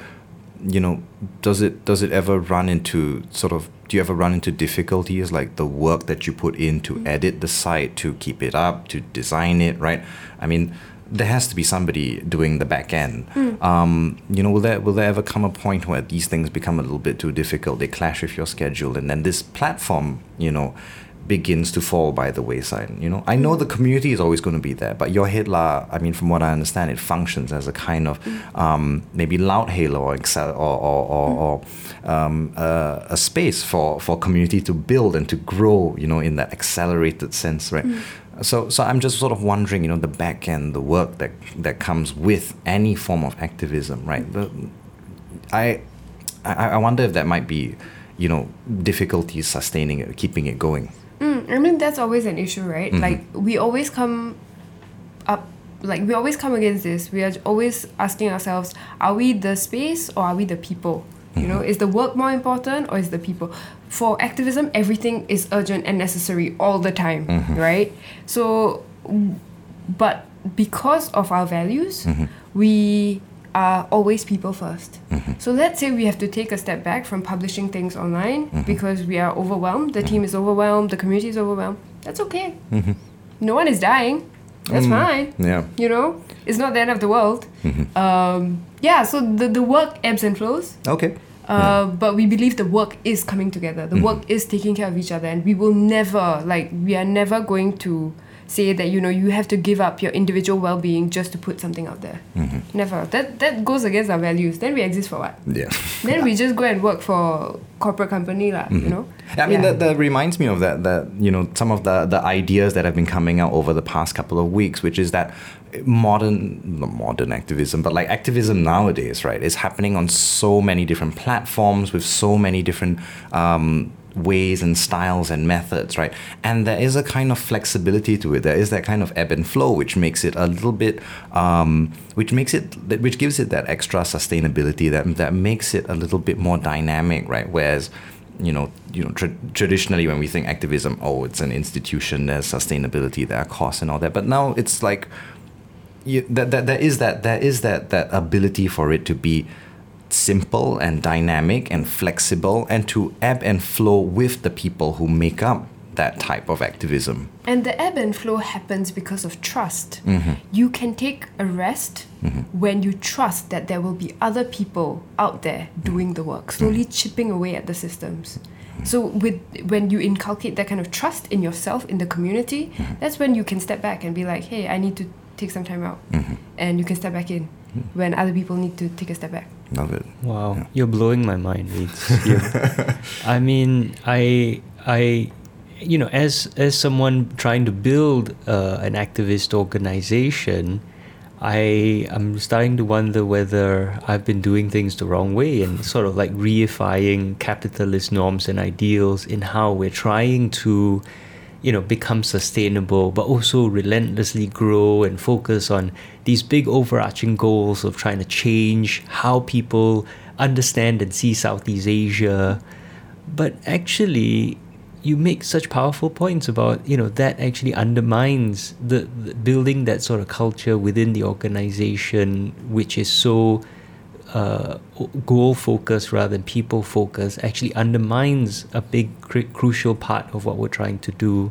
you know, does it does it ever run into sort of do you ever run into difficulties like the work that you put in to edit the site, to keep it up, to design it, right? I mean, there has to be somebody doing the back end. Um, you know, will there will there ever come a point where these things become a little bit too difficult? They clash with your schedule, and then this platform, you know, begins to fall by the wayside. You know, I know the community is always going to be there, but Your Head Lah, I mean, from what I understand, it functions as a kind of um, maybe loud halo or excel or or, or, or um, uh, a space for for community to build and to grow. You know, in that accelerated sense, right? So, so I'm just sort of wondering, you know, the back end, the work that that comes with any form of activism, right? The, I, I, I wonder if that might be, you know, difficulties sustaining it, keeping it going. Mm, I mean that's always an issue, right? Mm-hmm. Like we always come up like we always come against this. We are always asking ourselves, are we the space or are we the people? You know, is the work more important or is the people? For activism, everything is urgent and necessary all the time, right? So, but because of our values, we are always people 1st mm-hmm. So let's say we have to take a step back from publishing things online mm-hmm. because we are overwhelmed. The mm-hmm. team is overwhelmed. The community is overwhelmed. That's okay. No one is dying. That's mm, fine. Yeah. You know, it's not the end of the world. Um, yeah. So the the work ebbs and flows. Okay. Uh, But we believe the work is coming together. The work is taking care of each other, and we will never like we are never going to say that you know you have to give up your individual well-being just to put something out there. Never. That that goes against our values. Then we exist for what? Yeah. then we just go and work for corporate company lah. You know. I mean, Yeah. that, that reminds me of that, that, you know, some of the, the ideas that have been coming out over the past couple of weeks, which is that modern, not modern activism, but like activism nowadays, right, is happening on so many different platforms with so many different um, ways and styles and methods, right? And there is a kind of flexibility to it. There is that kind of ebb and flow, which makes it a little bit, um, which makes it, which gives it that extra sustainability, that that makes it a little bit more dynamic, right? Whereas you know, you know, tra- traditionally when we think activism, oh, it's an institution, there's sustainability, there are costs and all that. But now it's like, you, that, that there is that there is that that ability for it to be simple and dynamic and flexible and to ebb and flow with the people who make up that type of activism. And the ebb and flow happens because of trust. Mm-hmm. You can take a rest mm-hmm. when you trust that there will be other people out there mm-hmm. doing the work, slowly mm-hmm. chipping away at the systems. So with when you inculcate that kind of trust in yourself, in the community, that's when you can step back and be like, hey, I need to take some time out. And you can step back in when other people need to take a step back. Love it. Wow, Yeah. you're blowing my mind. I mean, I, I, you know, as as someone trying to build uh, an activist organization, I am starting to wonder whether I've been doing things the wrong way and sort of like reifying capitalist norms and ideals in how we're trying to you know become sustainable but also relentlessly grow and focus on these big overarching goals of trying to change how people understand and see Southeast Asia. But actually you make such powerful points about you know that actually undermines the, the building that sort of culture within the organization which is so uh, goal focus rather than people focus actually undermines a big crucial part of what we're trying to do,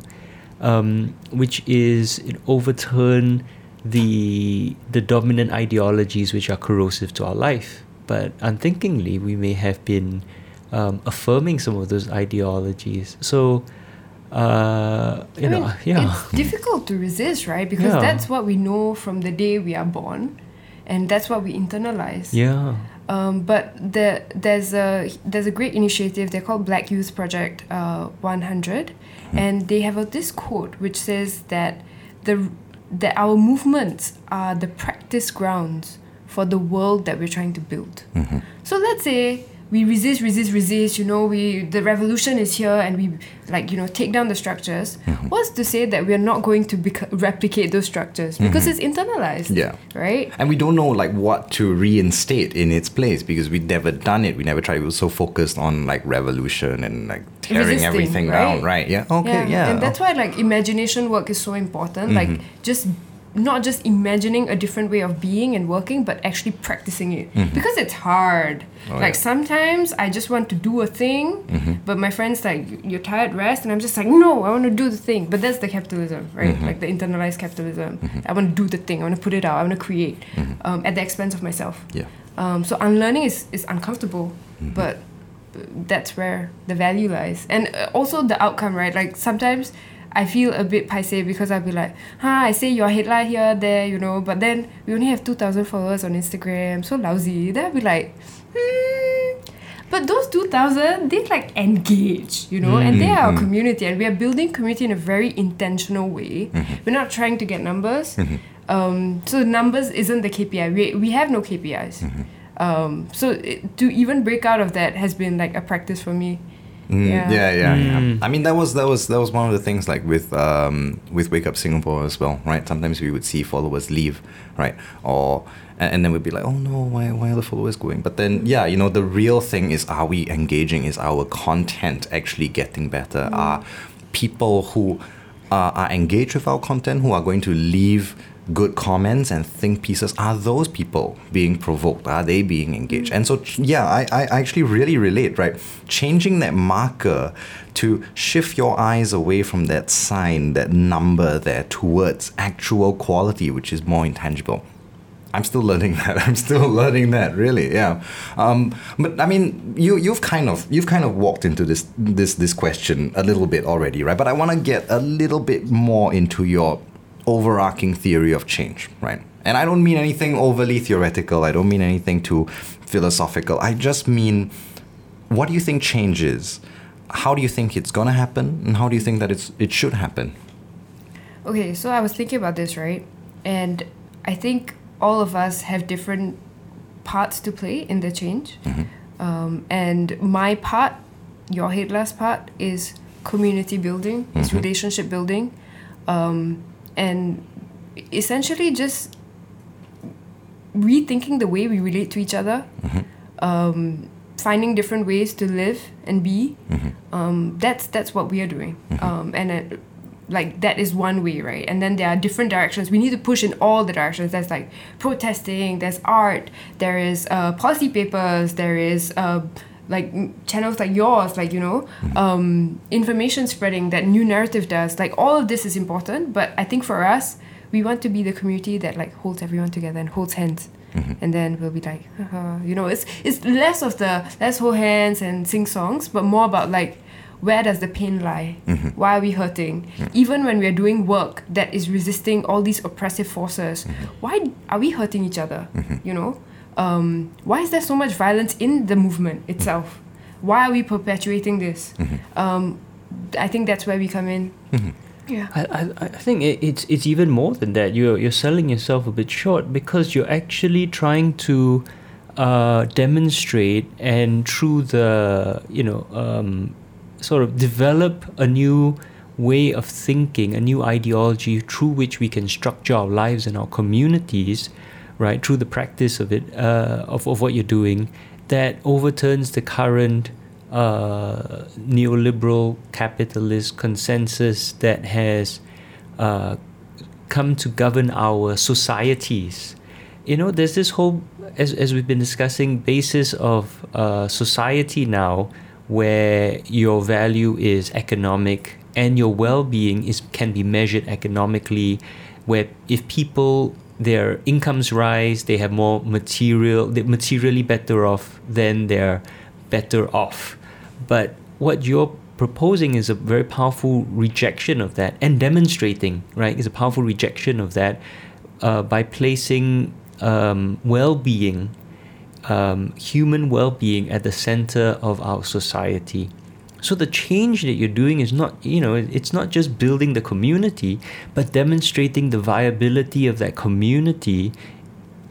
um, which is overturn the the dominant ideologies which are corrosive to our life. But unthinkingly, we may have been um, affirming some of those ideologies. So. Uh, you I know, mean, yeah. It's difficult to resist, right? Because Yeah. that's what we know from the day we are born, and that's what we internalize. yeah. Um, but there, there's a there's a great initiative. They're called Black Youth Project uh, 100, and they have a, this quote which says that the that our movements are the practice grounds for the world that we're trying to build. So let's say we resist, resist, resist. You know, we the revolution is here, and we like you know take down the structures. Mm-hmm. What's to say that we're not going to bec- replicate those structures mm-hmm. because it's internalized? Yeah. Right. And we don't know like what to reinstate in its place because we've never done it. We never tried. We were so focused on like revolution and like tearing Resisting, everything right? down, right? Yeah. Okay. Yeah. And that's why like imagination work is so important. Like mm-hmm. just not just imagining a different way of being and working, but actually practicing it. Mm-hmm. Because it's hard. Oh, like yeah. sometimes I just want to do a thing, mm-hmm. but my friends like you're tired, rest, and I'm just like, no, I want to do the thing. But that's the capitalism, right? Mm-hmm. Like the internalized capitalism. I want to do the thing. I want to put it out. I want to create um, at the expense of myself. yeah. Um, so unlearning is, is uncomfortable, but uh, that's where the value lies. And uh, also the outcome, right? Like sometimes I feel a bit paise because I'll be like, huh, I say Your Head Lah here, there, you know, but then we only have 2,000 followers on Instagram, so lousy. Then I'll be like, hmm. But those 2,000, they like engage, you know, and they are our community, and we are building community in a very intentional way. We're not trying to get numbers. Um, so numbers isn't the KPI. We, we have no KPIs. Um, so it, to even break out of that has been like a practice for me. Mm, Yeah. yeah, yeah, yeah. Mm. I mean, that was that was that was one of the things like with um, with Wake Up Singapore as well, right? Sometimes we would see followers leave, right, or and, and then we'd be like, oh no, why why are the followers going? But then, yeah, you know, the real thing is, are we engaging? Is our content actually getting better? Are people who uh, are engaged with our content, who are going to leave good comments and think pieces are those people being provoked are they being engaged and so yeah I, I actually really relate right changing that marker to shift your eyes away from that sign that number there towards actual quality which is more intangible I'm still learning that. I'm still learning that. Really, yeah. Um, but I mean, you you've kind of you've kind of walked into this this this question a little bit already, right? But I want to get a little bit more into your overarching theory of change, right? And I don't mean anything overly theoretical. I don't mean anything too philosophical. I just mean, what do you think change is? How do you think it's gonna happen? And how do you think that it's it should happen? Okay, so I was thinking about this, right? And I think all of us have different parts to play in the change. Um, and my part, Your Head Lah's part, is community building, it's relationship building, um, and essentially just rethinking the way we relate to each other, um, finding different ways to live and be. Um, that's that's what we are doing, um, and uh, like that is one way, right? And then there are different directions. We need to push in all the directions. There's like protesting. There's art. There is uh, policy papers. There is. Uh, like channels like yours like you know mm-hmm. um, information spreading that New Naratif does like all of this is important but i think for us we want to be the community that like holds everyone together and holds hands. Mm-hmm. And then we'll be like haha. you know it's it's less of the let's hold hands and sing songs but more about like where does the pain lie? Mm-hmm. Why are we hurting? Even when we're doing work that is resisting all these oppressive forces why are we hurting each other? You know um, why is there so much violence in the movement itself? Why are we perpetuating this? Um, I think that's where we come in. Yeah. I, I, I think it, it's it's even more than that. You're you're selling yourself a bit short because you're actually trying to uh, demonstrate and through the you know um, sort of develop a new way of thinking, a new ideology through which we can structure our lives and our communities, right? Through the practice of it, uh, of of what you're doing, that overturns the current uh, neoliberal capitalist consensus that has uh, come to govern our societies. You know, there's this whole, as, as we've been discussing, basis of uh, society now where your value is economic and your well-being is can be measured economically where if people their incomes rise they have more material they're materially better off then they're better off but what you're proposing is a very powerful rejection of that and demonstrating, right, is a powerful rejection of that uh, by placing um, well being, um, human well being, at the center of our society. So the change that you're doing is not, you know, it's not just building the community, but demonstrating the viability of that community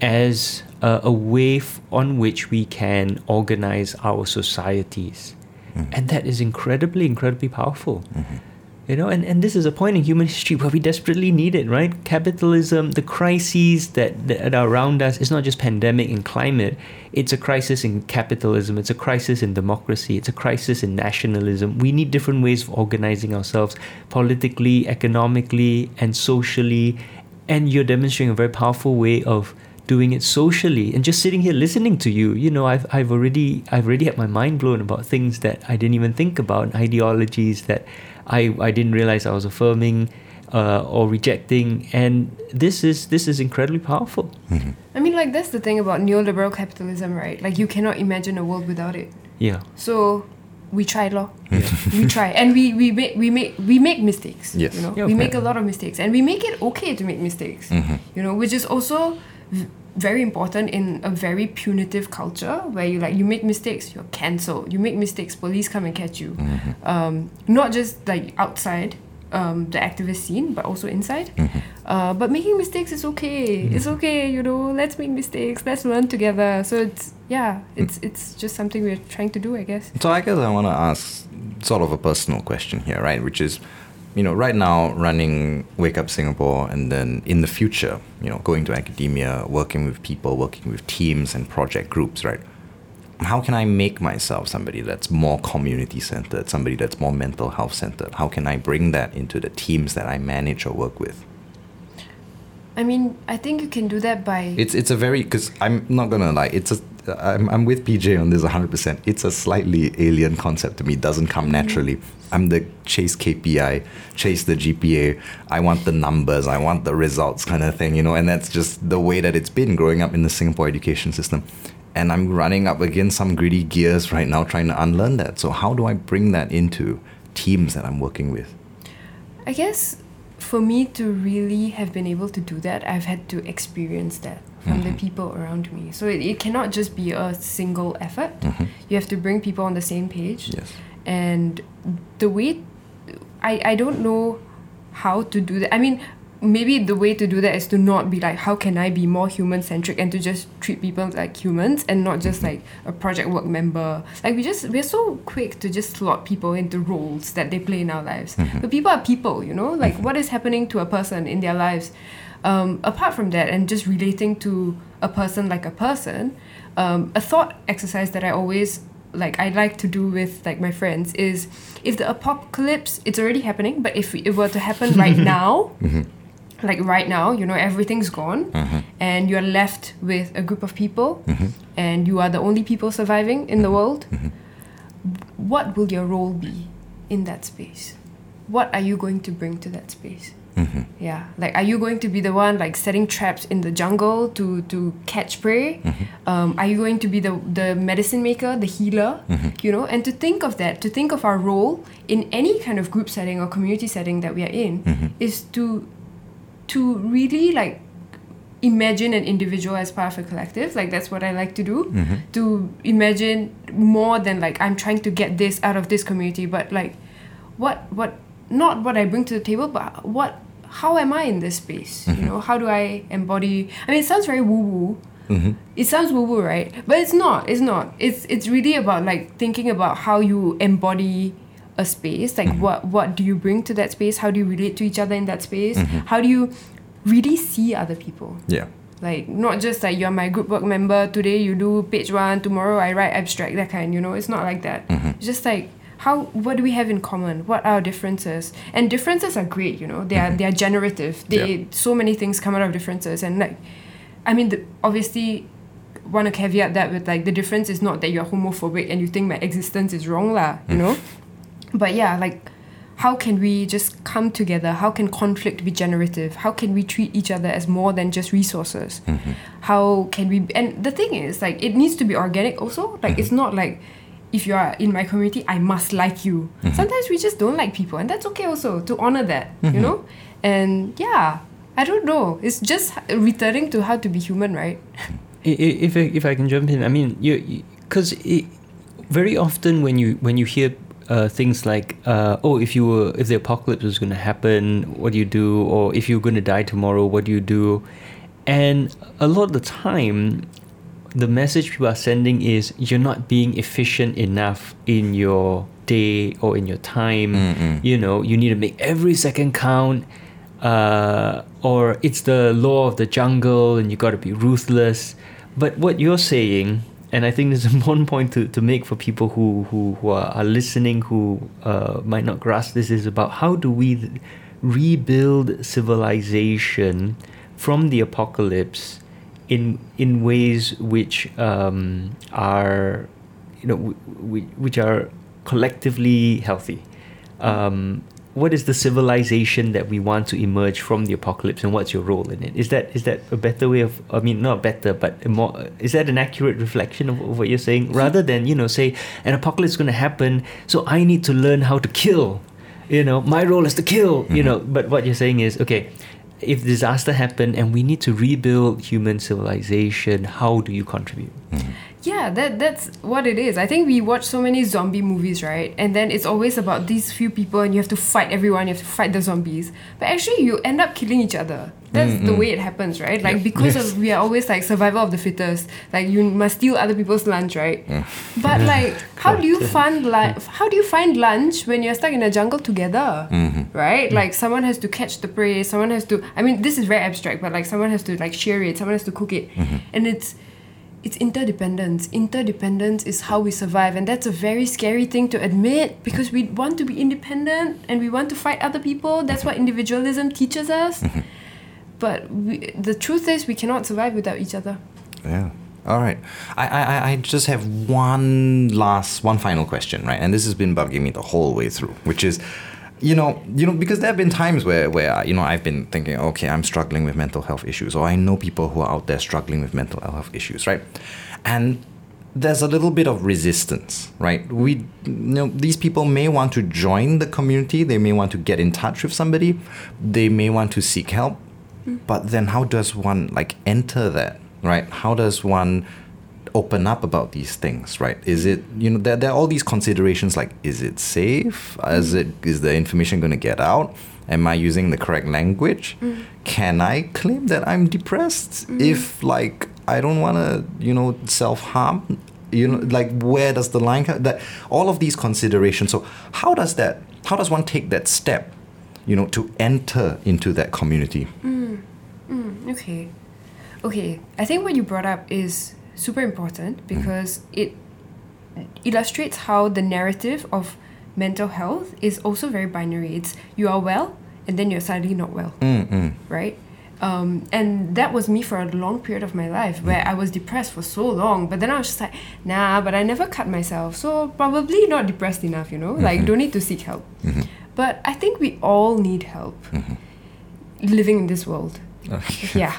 as a, a way f- on which we can organize our societies. Mm-hmm. And that is incredibly, incredibly powerful. Mm-hmm. You know, and, and this is a point in human history where we desperately need it, right? Capitalism, the crises that, that are around us, it's not just pandemic and climate. It's a crisis in capitalism. It's a crisis in democracy. It's a crisis in nationalism. We need different ways of organizing ourselves politically, economically, and socially. And you're demonstrating a very powerful way of doing it socially and just sitting here listening to you you know I've, I've already I've already had my mind blown about things that I didn't even think about ideologies that I, I didn't realize I was affirming uh, or rejecting and this is this is incredibly powerful I mean, like, that's the thing about neoliberal capitalism, right? Like, you cannot imagine a world without it. yeah So we try, lor. we try, and we we make we make we make mistakes. Yes. You know, Yeah, we okay. make a lot of mistakes, and we make it okay to make mistakes. You know, which is also v- very important in a very punitive culture where you like you make mistakes, you're cancelled. You make mistakes, police come and catch you. Um, not just like outside. Um, the activist scene, but also inside. Uh, but making mistakes is okay. It's okay, you know. Let's make mistakes. Let's learn together. So it's yeah, it's it's just something we're trying to do, I guess. So I guess I want to ask sort of a personal question here, right? Which is, you know, right now running Wake Up Singapore, and then in the future, you know, going to academia, working with people, working with teams and project groups, right? How can I make myself somebody that's more community centered, somebody that's more mental health centered? How can I bring that into the teams that I manage or work with? I mean, I think you can do that by It's it's a very because I'm not gonna lie. It's a I'm I'm with PJ on this 100. percent It's a slightly alien concept to me. Doesn't come naturally. Mm-hmm. I'm the chase KPI, chase the GPA. I want the numbers. I want the results, kind of thing, you know. And that's just the way that it's been growing up in the Singapore education system. And I'm running up against some greedy gears right now, trying to unlearn that. So how do I bring that into teams that I'm working with? I guess for me to really have been able to do that, I've had to experience that from the mm-hmm. people around me. So it, it cannot just be a single effort. Mm-hmm. You have to bring people on the same page. Yes. And the way I, I don't know how to do that. I mean, maybe the way to do that is to not be like, how can I be more human centric and to just treat people like humans and not just like a project work member. Like we just we're so quick to just slot people into roles that they play in our lives. But people are people, you know? Like what is happening to a person in their lives. Um, apart from that and just relating to a person like a person, um, a thought exercise that I always like I like to do with like my friends is if the apocalypse it's already happening, but if it were to happen right now, mm-hmm. like right now, you know, everything's gone, uh-huh. and you're left with a group of people, mm-hmm. and you are the only people surviving in the mm-hmm. world. What will your role be in that space? What are you going to bring to that space? Yeah, like are you going to be the one like setting traps in the jungle to to catch prey? Um, are you going to be the the medicine maker, the healer? You know, and to think of that, to think of our role in any kind of group setting or community setting that we are in, is to to really like imagine an individual as part of a collective. Like that's what I like to do. Mm-hmm. To imagine more than like I'm trying to get this out of this community, but like what what not what I bring to the table, but what how am I in this space? Mm-hmm. You know, how do I embody? I mean, it sounds very woo woo. Mm-hmm. It sounds woo woo, right? But it's not. It's not. It's it's really about like thinking about how you embody a space. Like what what do you bring to that space? How do you relate to each other in that space? How do you really see other people? Yeah. Like not just like you're my group work member. Today you do page one. Tomorrow I write abstract. That kind. You know, it's not like that. It's just like how what do we have in common? What are our differences? And differences are great. You know, they are mm-hmm. they are generative. They Yeah. so many things come out of differences. And like, I mean, the, obviously. Want to caveat that with like the difference is not that you're homophobic and you think my existence is wrong lah, you know. Mm. But yeah, like how can we just come together? How can conflict be generative? How can we treat each other as more than just resources? Mm-hmm. How can we and the thing is like it needs to be organic also. Like it's mm-hmm. not like if you are in my community, I must like you. Sometimes we just don't like people and that's okay also to honor that, you know? And yeah, I don't know. It's just returning to how to be human, right? If I, if I can jump in, I mean, you because it very often when you when you hear uh, things like, uh, oh, if you were if the apocalypse was going to happen, what do you do? Or if you're going to die tomorrow, what do you do? And a lot of the time, the message people are sending is you're not being efficient enough in your day or in your time. You know, you need to make every second count. Uh, or it's the law of the jungle and you got to be ruthless. But what you're saying, and I think there's an important point to, to make for people who, who, who are, are listening who uh, might not grasp this, is about how do we rebuild civilization from the apocalypse in in ways which um, are you know w- w- which are collectively healthy. Um, what is the civilization that we want to emerge from the apocalypse, and what's your role in it? Is that is that a better way of? I mean, not better, but more. Is that an accurate reflection of, of what you're saying? Rather than you know say an apocalypse is going to happen, so I need to learn how to kill. You know, my role is to kill. You know, but what you're saying is okay. If disaster happened and we need to rebuild human civilization, how do you contribute? Mm-hmm. Yeah, that that's what it is. I think we watch so many zombie movies, right? And then it's always about these few people and you have to fight everyone, you have to fight the zombies. But actually you end up killing each other. That's mm, the mm. way it happens, right? Like because Yes. of we are always like survival of the fittest. Like you must steal other people's lunch, right? But like how do you find lunch how do you find lunch when you're stuck in a jungle together? Mm-hmm. Right? Mm. Like someone has to catch the prey, someone has to I mean this is very abstract, but like someone has to like share it, someone has to cook it. Mm-hmm. And it's it's interdependence. Interdependence is how we survive, and that's a very scary thing to admit because we want to be independent and we want to fight other people. That's what individualism teaches us. Mm-hmm. But we, the truth is, we cannot survive without each other. Yeah. All right. I, I, I- just have one last, one final question, right? And this has been bugging me the whole way through, which is, you know, you know, because there have been times where, where uh, you know, I've been thinking, okay, I'm struggling with mental health issues, or I know people who are out there struggling with mental health issues, right? And there's a little bit of resistance, right? We, you know, these people may want to join the community, they may want to get in touch with somebody, they may want to seek help, but then how does one like enter that, right? How does one open up about these things, right? Is it you know there, there are all these considerations like is it safe? Is it is the information going to get out? Am I using the correct language? Mm. Can I claim that I'm depressed mm. if like I don't want to you know self harm? You know, like where does the line come? That all of these considerations. So how does that? How does one take that step? You know, to enter into that community. Mm, mm, okay. Okay. I think what you brought up is super important mm-hmm. because it illustrates how the narrative of mental health is also very binary. It's you are well and then you're suddenly not well. Mm-mm. right? Um, and that was me for a long period of my life where mm. I was depressed for so long. But then I was just like, nah, but I never cut myself. So probably not depressed enough, you know? Like, mm-hmm. don't need to seek help. Mm-hmm. But I think we all need help mm-hmm. living in this world. yeah.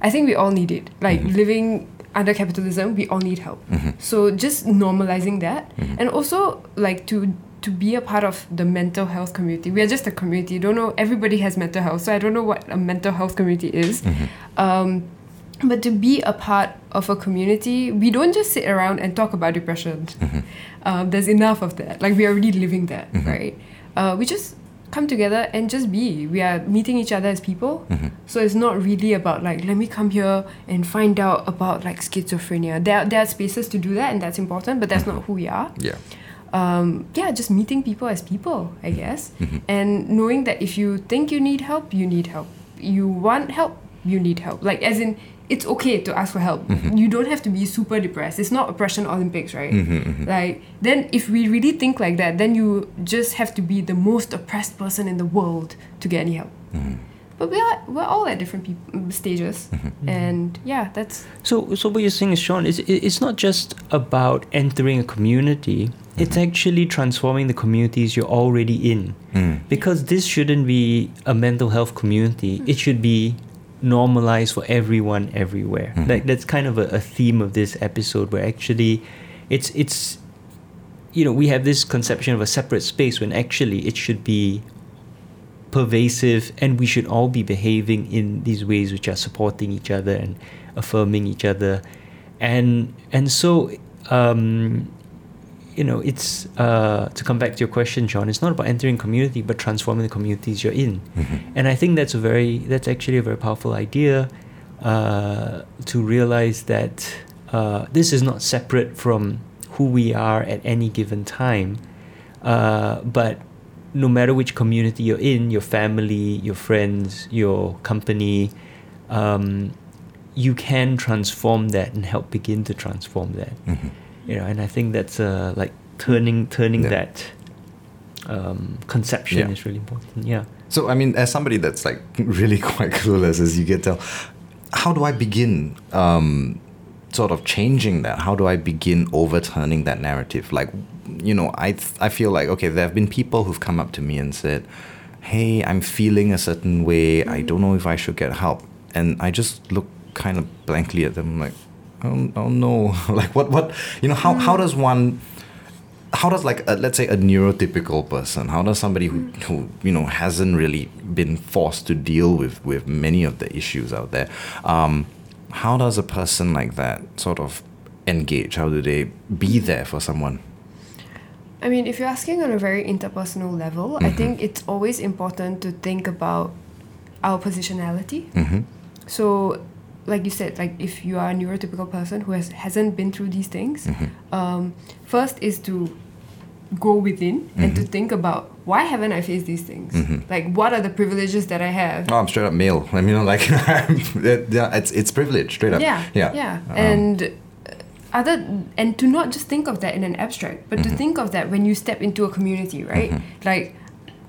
I think we all need it. Like, mm-hmm. living under capitalism, we all need help. Mm-hmm. So just normalizing that. And also, like, to to be a part of the mental health community. We are just a community. Don't know everybody has mental health, so I don't know what a mental health community is. Um, but to be a part of a community, we don't just sit around and talk about depression. Um, there's enough of that. Like we're already living that, right? Uh, we just come together and just be. We are meeting each other as people. So it's not really about like let me come here and find out about like schizophrenia. There there are spaces to do that and that's important, but that's not who we are Yeah. um, yeah, just meeting people as people, I guess, and knowing that if you think you need help, you need help. You want help, you need help. Like, as in, it's okay to ask for help. Mm-hmm. You don't have to be super depressed. It's not oppression Olympics, right? Mm-hmm, mm-hmm. Like, then if we really think like that, then you just have to be the most oppressed person in the world to get any help. But we are we're all at different peop- stages, and yeah, that's So, so what you're saying is, Sean, is it's not just about entering a community. It's actually transforming the communities you're already in. Mm. Because this shouldn't be a mental health community. Mm. It should be normalized for everyone everywhere. Like that's kind of a, a theme of this episode, where actually, it's it's, you know, we have this conception of a separate space when actually it should be pervasive and we should all be behaving in these ways which are supporting each other and affirming each other and and so um, you know it's uh, to come back to your question John it's not about entering community but transforming the communities you're in. And I think that's a very that's actually a very powerful idea uh, to realize that uh, this is not separate from who we are at any given time uh, but no matter which community you're in, your family, your friends, your company, um, you can transform that and help begin to transform that. You know, and I think that's uh, like turning turning Yeah. that um, conception Yeah. is really important. Yeah. So, I mean, as somebody that's like really quite clueless, as you can tell, how do I begin um, sort of changing that? How do I begin overturning that narrative? Like, you know, I, th- I feel like, okay, there have been people who've come up to me and said, hey, I'm feeling a certain way. I don't know if I should get help. And I just look kind of blankly at them like, oh, oh no. like, what, what, you know, how, how does one how does like a, let's say a neurotypical person how does somebody who, who you know hasn't really been forced to deal with with many of the issues out there um, how does a person like that sort of engage how do they be there for someone I mean, if you're asking on a very interpersonal level, I think it's always important to think about our positionality. Mhm. So, like you said, like if you are a neurotypical person who has hasn't been through these things, um, first is to go within and to think about why haven't I faced these things? Like, what are the privileges that I have? oh i'm straight up male. I mean like yeah it's it's privilege straight up. Yeah, yeah. yeah, Um, and uh, other and to not just think of that in an abstract, but Mm-hmm. to think of that when you step into a community, right? Like,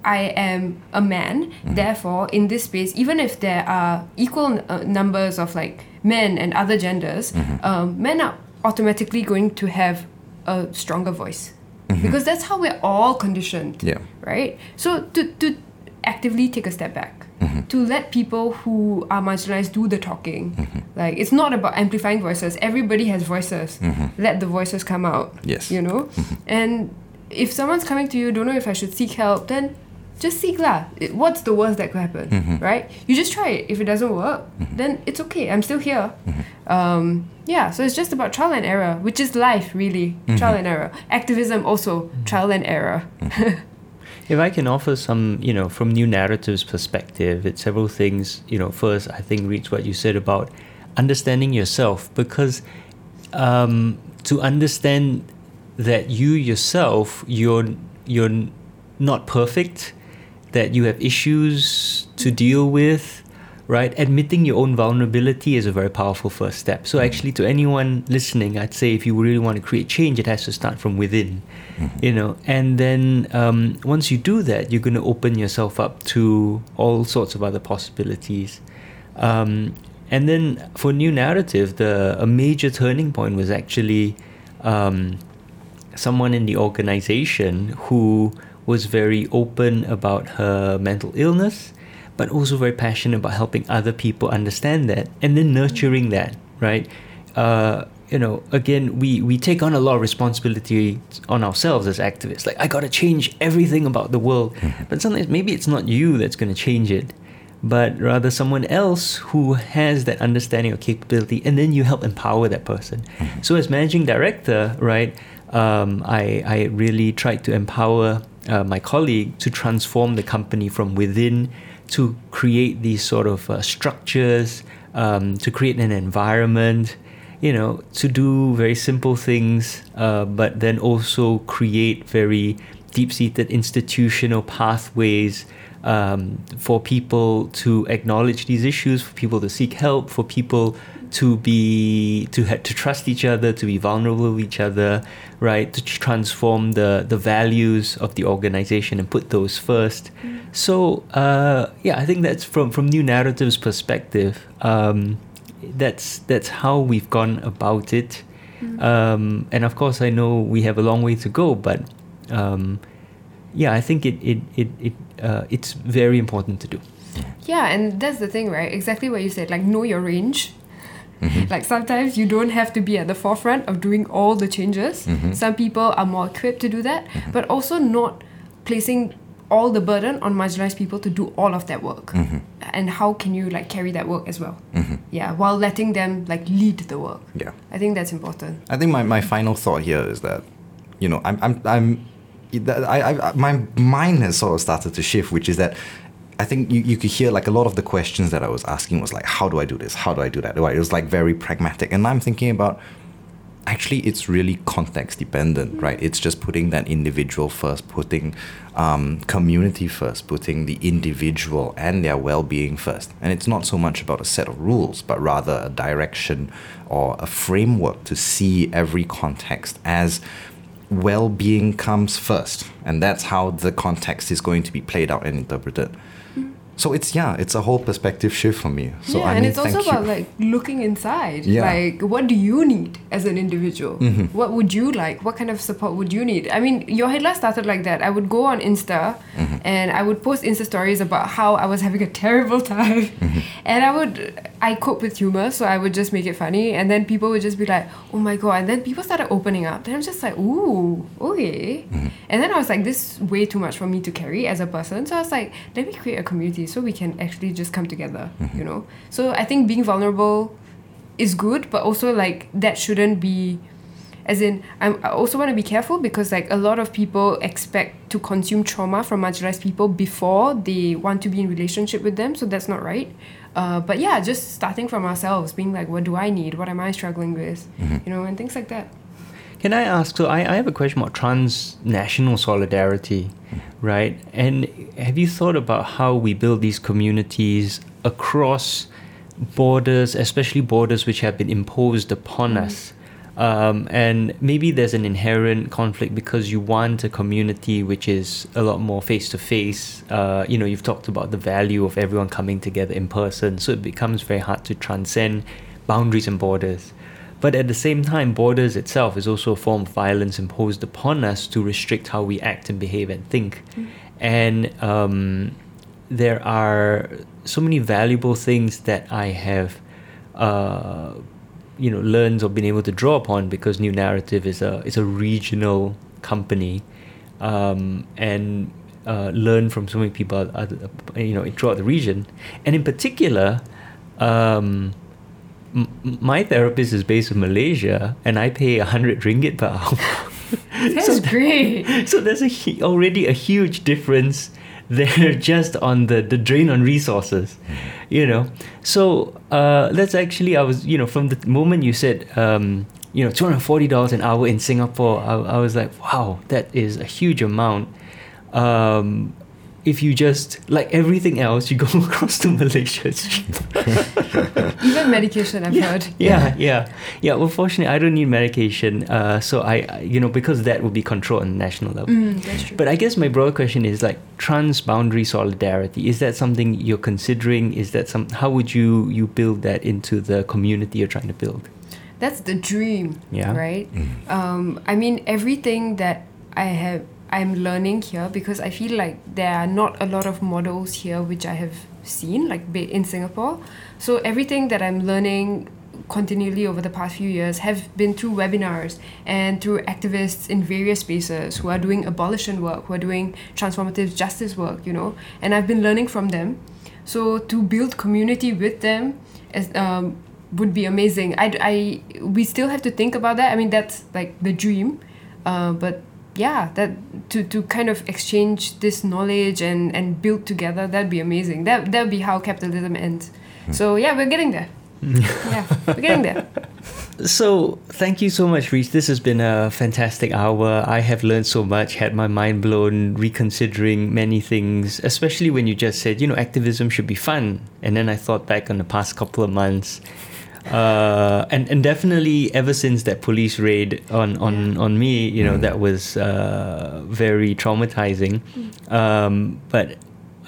I am a man, Mm-hmm. therefore, in this space, even if there are equal uh, numbers of like men and other genders, Mm-hmm. um, men are automatically going to have a stronger voice because that's how we're all conditioned Mm-hmm. Yeah. right? So to, to actively take a step back, Mm-hmm. to let people who are marginalized do the talking. Mm-hmm. Like it's not about amplifying voices. Everybody has voices. Let the voices come out. Mm-hmm. Yes. You know? and if someone's coming to you, don't know if I should seek help, then just seek lah. What's the worst that could happen, Mm-hmm. right? You just try it. If it doesn't work, then it's okay. I'm still here. Mm-hmm. Um, yeah, so it's just about trial and error, which is life, really. Mm-hmm. Trial and error. Activism also trial and error. If I can offer some, you know, from New Naratif's perspective, it's several things. You know, first, I think reads what you said about understanding yourself, because um, to understand that you yourself, you're you're not perfect, that you have issues to deal with, right? Admitting your own vulnerability is a very powerful first step. So, actually, to anyone listening, I'd say if you really want to create change, it has to start from within, you know. And then um, once you do that, you're going to open yourself up to all sorts of other possibilities. Um, and then for New Naratif, the a major turning point was actually um, someone in the organization who was very open about her mental illness, but also very passionate about helping other people understand that and then nurturing that, right? Uh, you know, again, we, we take on a lot of responsibility on ourselves as activists. Like, I gotta change everything about the world. But sometimes maybe it's not you that's gonna change it. but rather someone else who has that understanding or capability, and then you help empower that person. So, as managing director, right, um, I, I really tried to empower uh, my colleague to transform the company from within to create these sort of uh, structures, um, to create an environment, you know, to do very simple things, uh, but then also create very deep seated institutional pathways um, for people to acknowledge these issues, for people to seek help, for people to be to ha- to trust each other, to be vulnerable with each other, right? To transform the the values of the organization and put those first. So uh, yeah, I think that's from from New Naratif's perspective. Um, that's that's how we've gone about it. Um, and of course, I know we have a long way to go, but um, yeah, I think it it it, it uh, it's very important to do. Yeah, and that's the thing, right? Exactly what you said. Like, know your range. Mm-hmm. Like, sometimes you don't have to be at the forefront of doing all the changes. Mm-hmm. Some people are more equipped to do that, mm-hmm. but also not placing all the burden on marginalized people to do all of that work. And how can you, like, carry that work as well? Yeah, while letting them, like, lead the work. Yeah. I think that's important. I think my, my final thought here is that, you know, I'm, I'm, I'm that I, I, my mind has sort of started to shift, which is that I think you, you could hear like a lot of the questions that I was asking was like, how do I do this? How do I do that? It was like very pragmatic. And I'm thinking about actually it's really context dependent, right? It's just putting that individual first, putting um, community first, putting the individual and their well being first. And it's not so much about a set of rules, but rather a direction or a framework to see every context as well being comes first. And that's how the context is going to be played out and interpreted. So it's yeah, it's a whole perspective shift for me. So yeah, I and mean, it's also about you. like looking inside. Yeah. Like, what do you need as an individual? Mm-hmm. What would you like? What kind of support would you need? I mean, Your Head Lah started like that. I would go on Insta Mm-hmm. and I would post Insta stories about how I was having a terrible time, Mm-hmm. and I would I cope with humor, so I would just make it funny, and then people would just be like, "Oh my god!" And then people started opening up. Then I'm just like, "Ooh, okay." Mm-hmm. And then I was like, "This is way too much for me to carry as a person." So I was like, "Let me create a community so we can actually just come together." You know. So I think being vulnerable is good, but also like that shouldn't be as in I'm, I also want to be careful because like a lot of people expect to consume trauma from marginalized people before they want to be in relationship with them so that's not right. Uh, but yeah just starting from ourselves being like what do I need? What am I struggling with? You know and things like that Can I ask? So I, I have a question about transnational solidarity, right? And have you thought about how we build these communities across borders, especially borders which have been imposed upon us? Um, and maybe there's an inherent conflict because you want a community which is a lot more face to face. You know, you've talked about the value of everyone coming together in person, so it becomes very hard to transcend boundaries and borders. But at the same time, borders itself is also a form of violence imposed upon us to restrict how we act and behave and think. And um, there are so many valuable things that I have, uh, you know, learned or been able to draw upon because New Naratif is a is a regional company, um, and uh, learn from so many people, other, you know, throughout the region, and in particular. Um, m- my therapist is based in Malaysia, and I pay a hundred ringgit per hour. that's great so there's a already a huge difference there just on the the drain on resources, you know. So uh, that's actually I was you know from the moment you said um, you know two hundred forty dollars an hour in Singapore, I, I was like wow that is a huge amount. Um, if you just like everything else, you go across to Malaysia. It's cheaper. even medication I've heard Yeah, yeah, yeah. Well, fortunately, I don't need medication, uh, so I, I- you know, because that would be controlled on the national level. Mm, that's true But I guess my broader question is like transboundary solidarity. Is that something you're considering? Is that some? How would you you build that into the community you're trying to build? that's the dream Yeah. right um, i mean everything that i have i'm learning here because i feel like there are not a lot of models here which i have seen like in singapore so everything that i'm learning continually over the past few years have been through webinars and through activists in various spaces who are doing abolition work who are doing transformative justice work you know and i've been learning from them So to build community with them as, um, would be amazing. I, I we still have to think about that. I mean that's like the dream, uh, but yeah, that to, to kind of exchange this knowledge and, and build together that'd be amazing. That that'd be how capitalism ends. Hmm. So yeah, we're getting there. yeah, we're getting there. So, thank you so much, Reese. This has been a fantastic hour. I have learned so much, had my mind blown, reconsidering many things, especially when you just said, you know, activism should be fun. And then I thought back on the past couple of months. Uh, and, and definitely ever since that police raid on, on, on me, you know, that was uh, very traumatizing. Um, but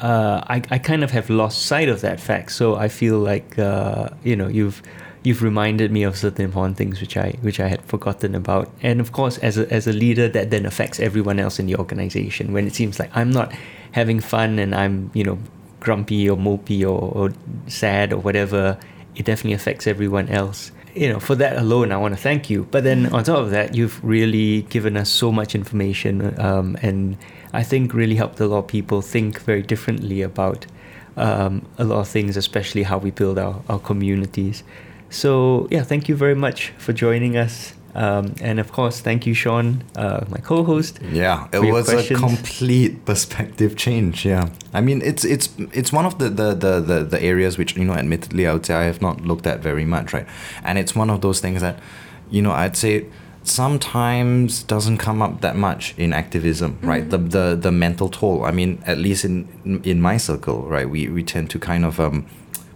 uh, I, I kind of have lost sight of that fact. So I feel like, uh, you know, you've you've reminded me of certain important things which I which I had forgotten about. And of course, as a, as a leader, that then affects everyone else in the organization. When it seems like I'm not having fun and I'm you know grumpy or mopey or, or sad or whatever, it definitely affects everyone else. You know, for that alone, I want to thank you. But then on top of that, you've really given us so much information, um, and I think really helped a lot of people think very differently about um, a lot of things, especially how we build our, our communities. So, yeah, thank you very much for joining us. Um, and of course, thank you, Sean, uh, my co host. Yeah, it for your was a complete perspective change. Yeah, I mean, it's it's it's one of the, the the, the the areas which you know, admittedly, I would say I have not looked at very much, right? And it's one of those things that, you know, I'd say sometimes doesn't come up that much in activism, right? The, the the mental toll. I mean, at least in in my circle, right? We we tend to kind of um,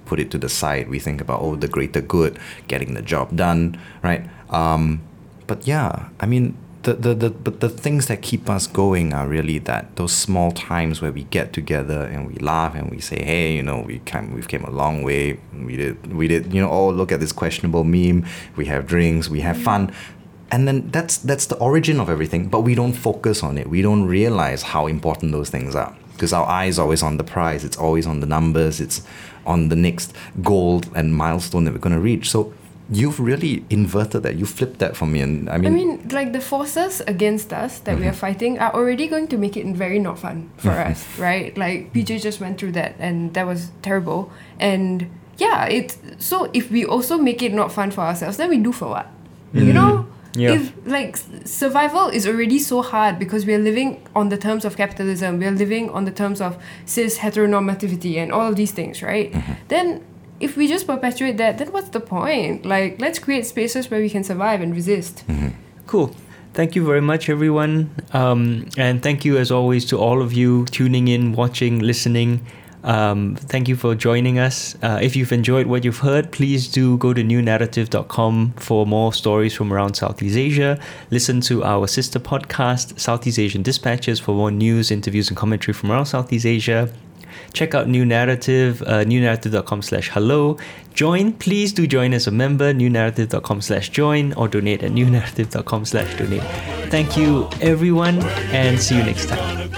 put it to the side. We think about oh, the greater good, getting the job done, right? Um, but yeah, I mean, the, the, the, but the things that keep us going are really that those small times where we get together and we laugh and we say, hey, you know, we came, we've came a long way. We did, we did, you know, oh, look at this questionable meme. We have drinks, we have fun. And then that's that's the origin of everything, but we don't focus on it. We don't realize how important those things are because our eye is always on the prize. It's always on the numbers. It's on the next goal and milestone that we're going to reach. So you've really inverted that. You flipped that for me, and I mean, I mean, mean, like the forces against us that we are mm-hmm. fighting are already going to make it very not fun for mm-hmm. us, right? Like PJ just went through that, and that was terrible. And yeah, it's so if we also make it not fun for ourselves, then we do for what? You mm-hmm. know. Yeah. If like survival is already so hard because we are living on the terms of capitalism, we are living on the terms of cis heteronormativity and all of these things, right? Then if we just perpetuate that, then what's the point? Like, let's create spaces where we can survive and resist. Cool. Thank you very much, everyone. Um, and thank you, as always, to all of you tuning in, watching, listening. Um, thank you for joining us. Uh, if you've enjoyed what you've heard, please do go to newnaratif.com for more stories from around Southeast Asia. Listen to our sister podcast, Southeast Asian Dispatches, for more news, interviews, and commentary from around Southeast Asia. Check out New Naratif, uh, newnaratif.com slash hello. Join, please do join as a member, newnaratif.com slash join, or donate at newnaratif.com slash donate. Thank you, everyone, and see you next time.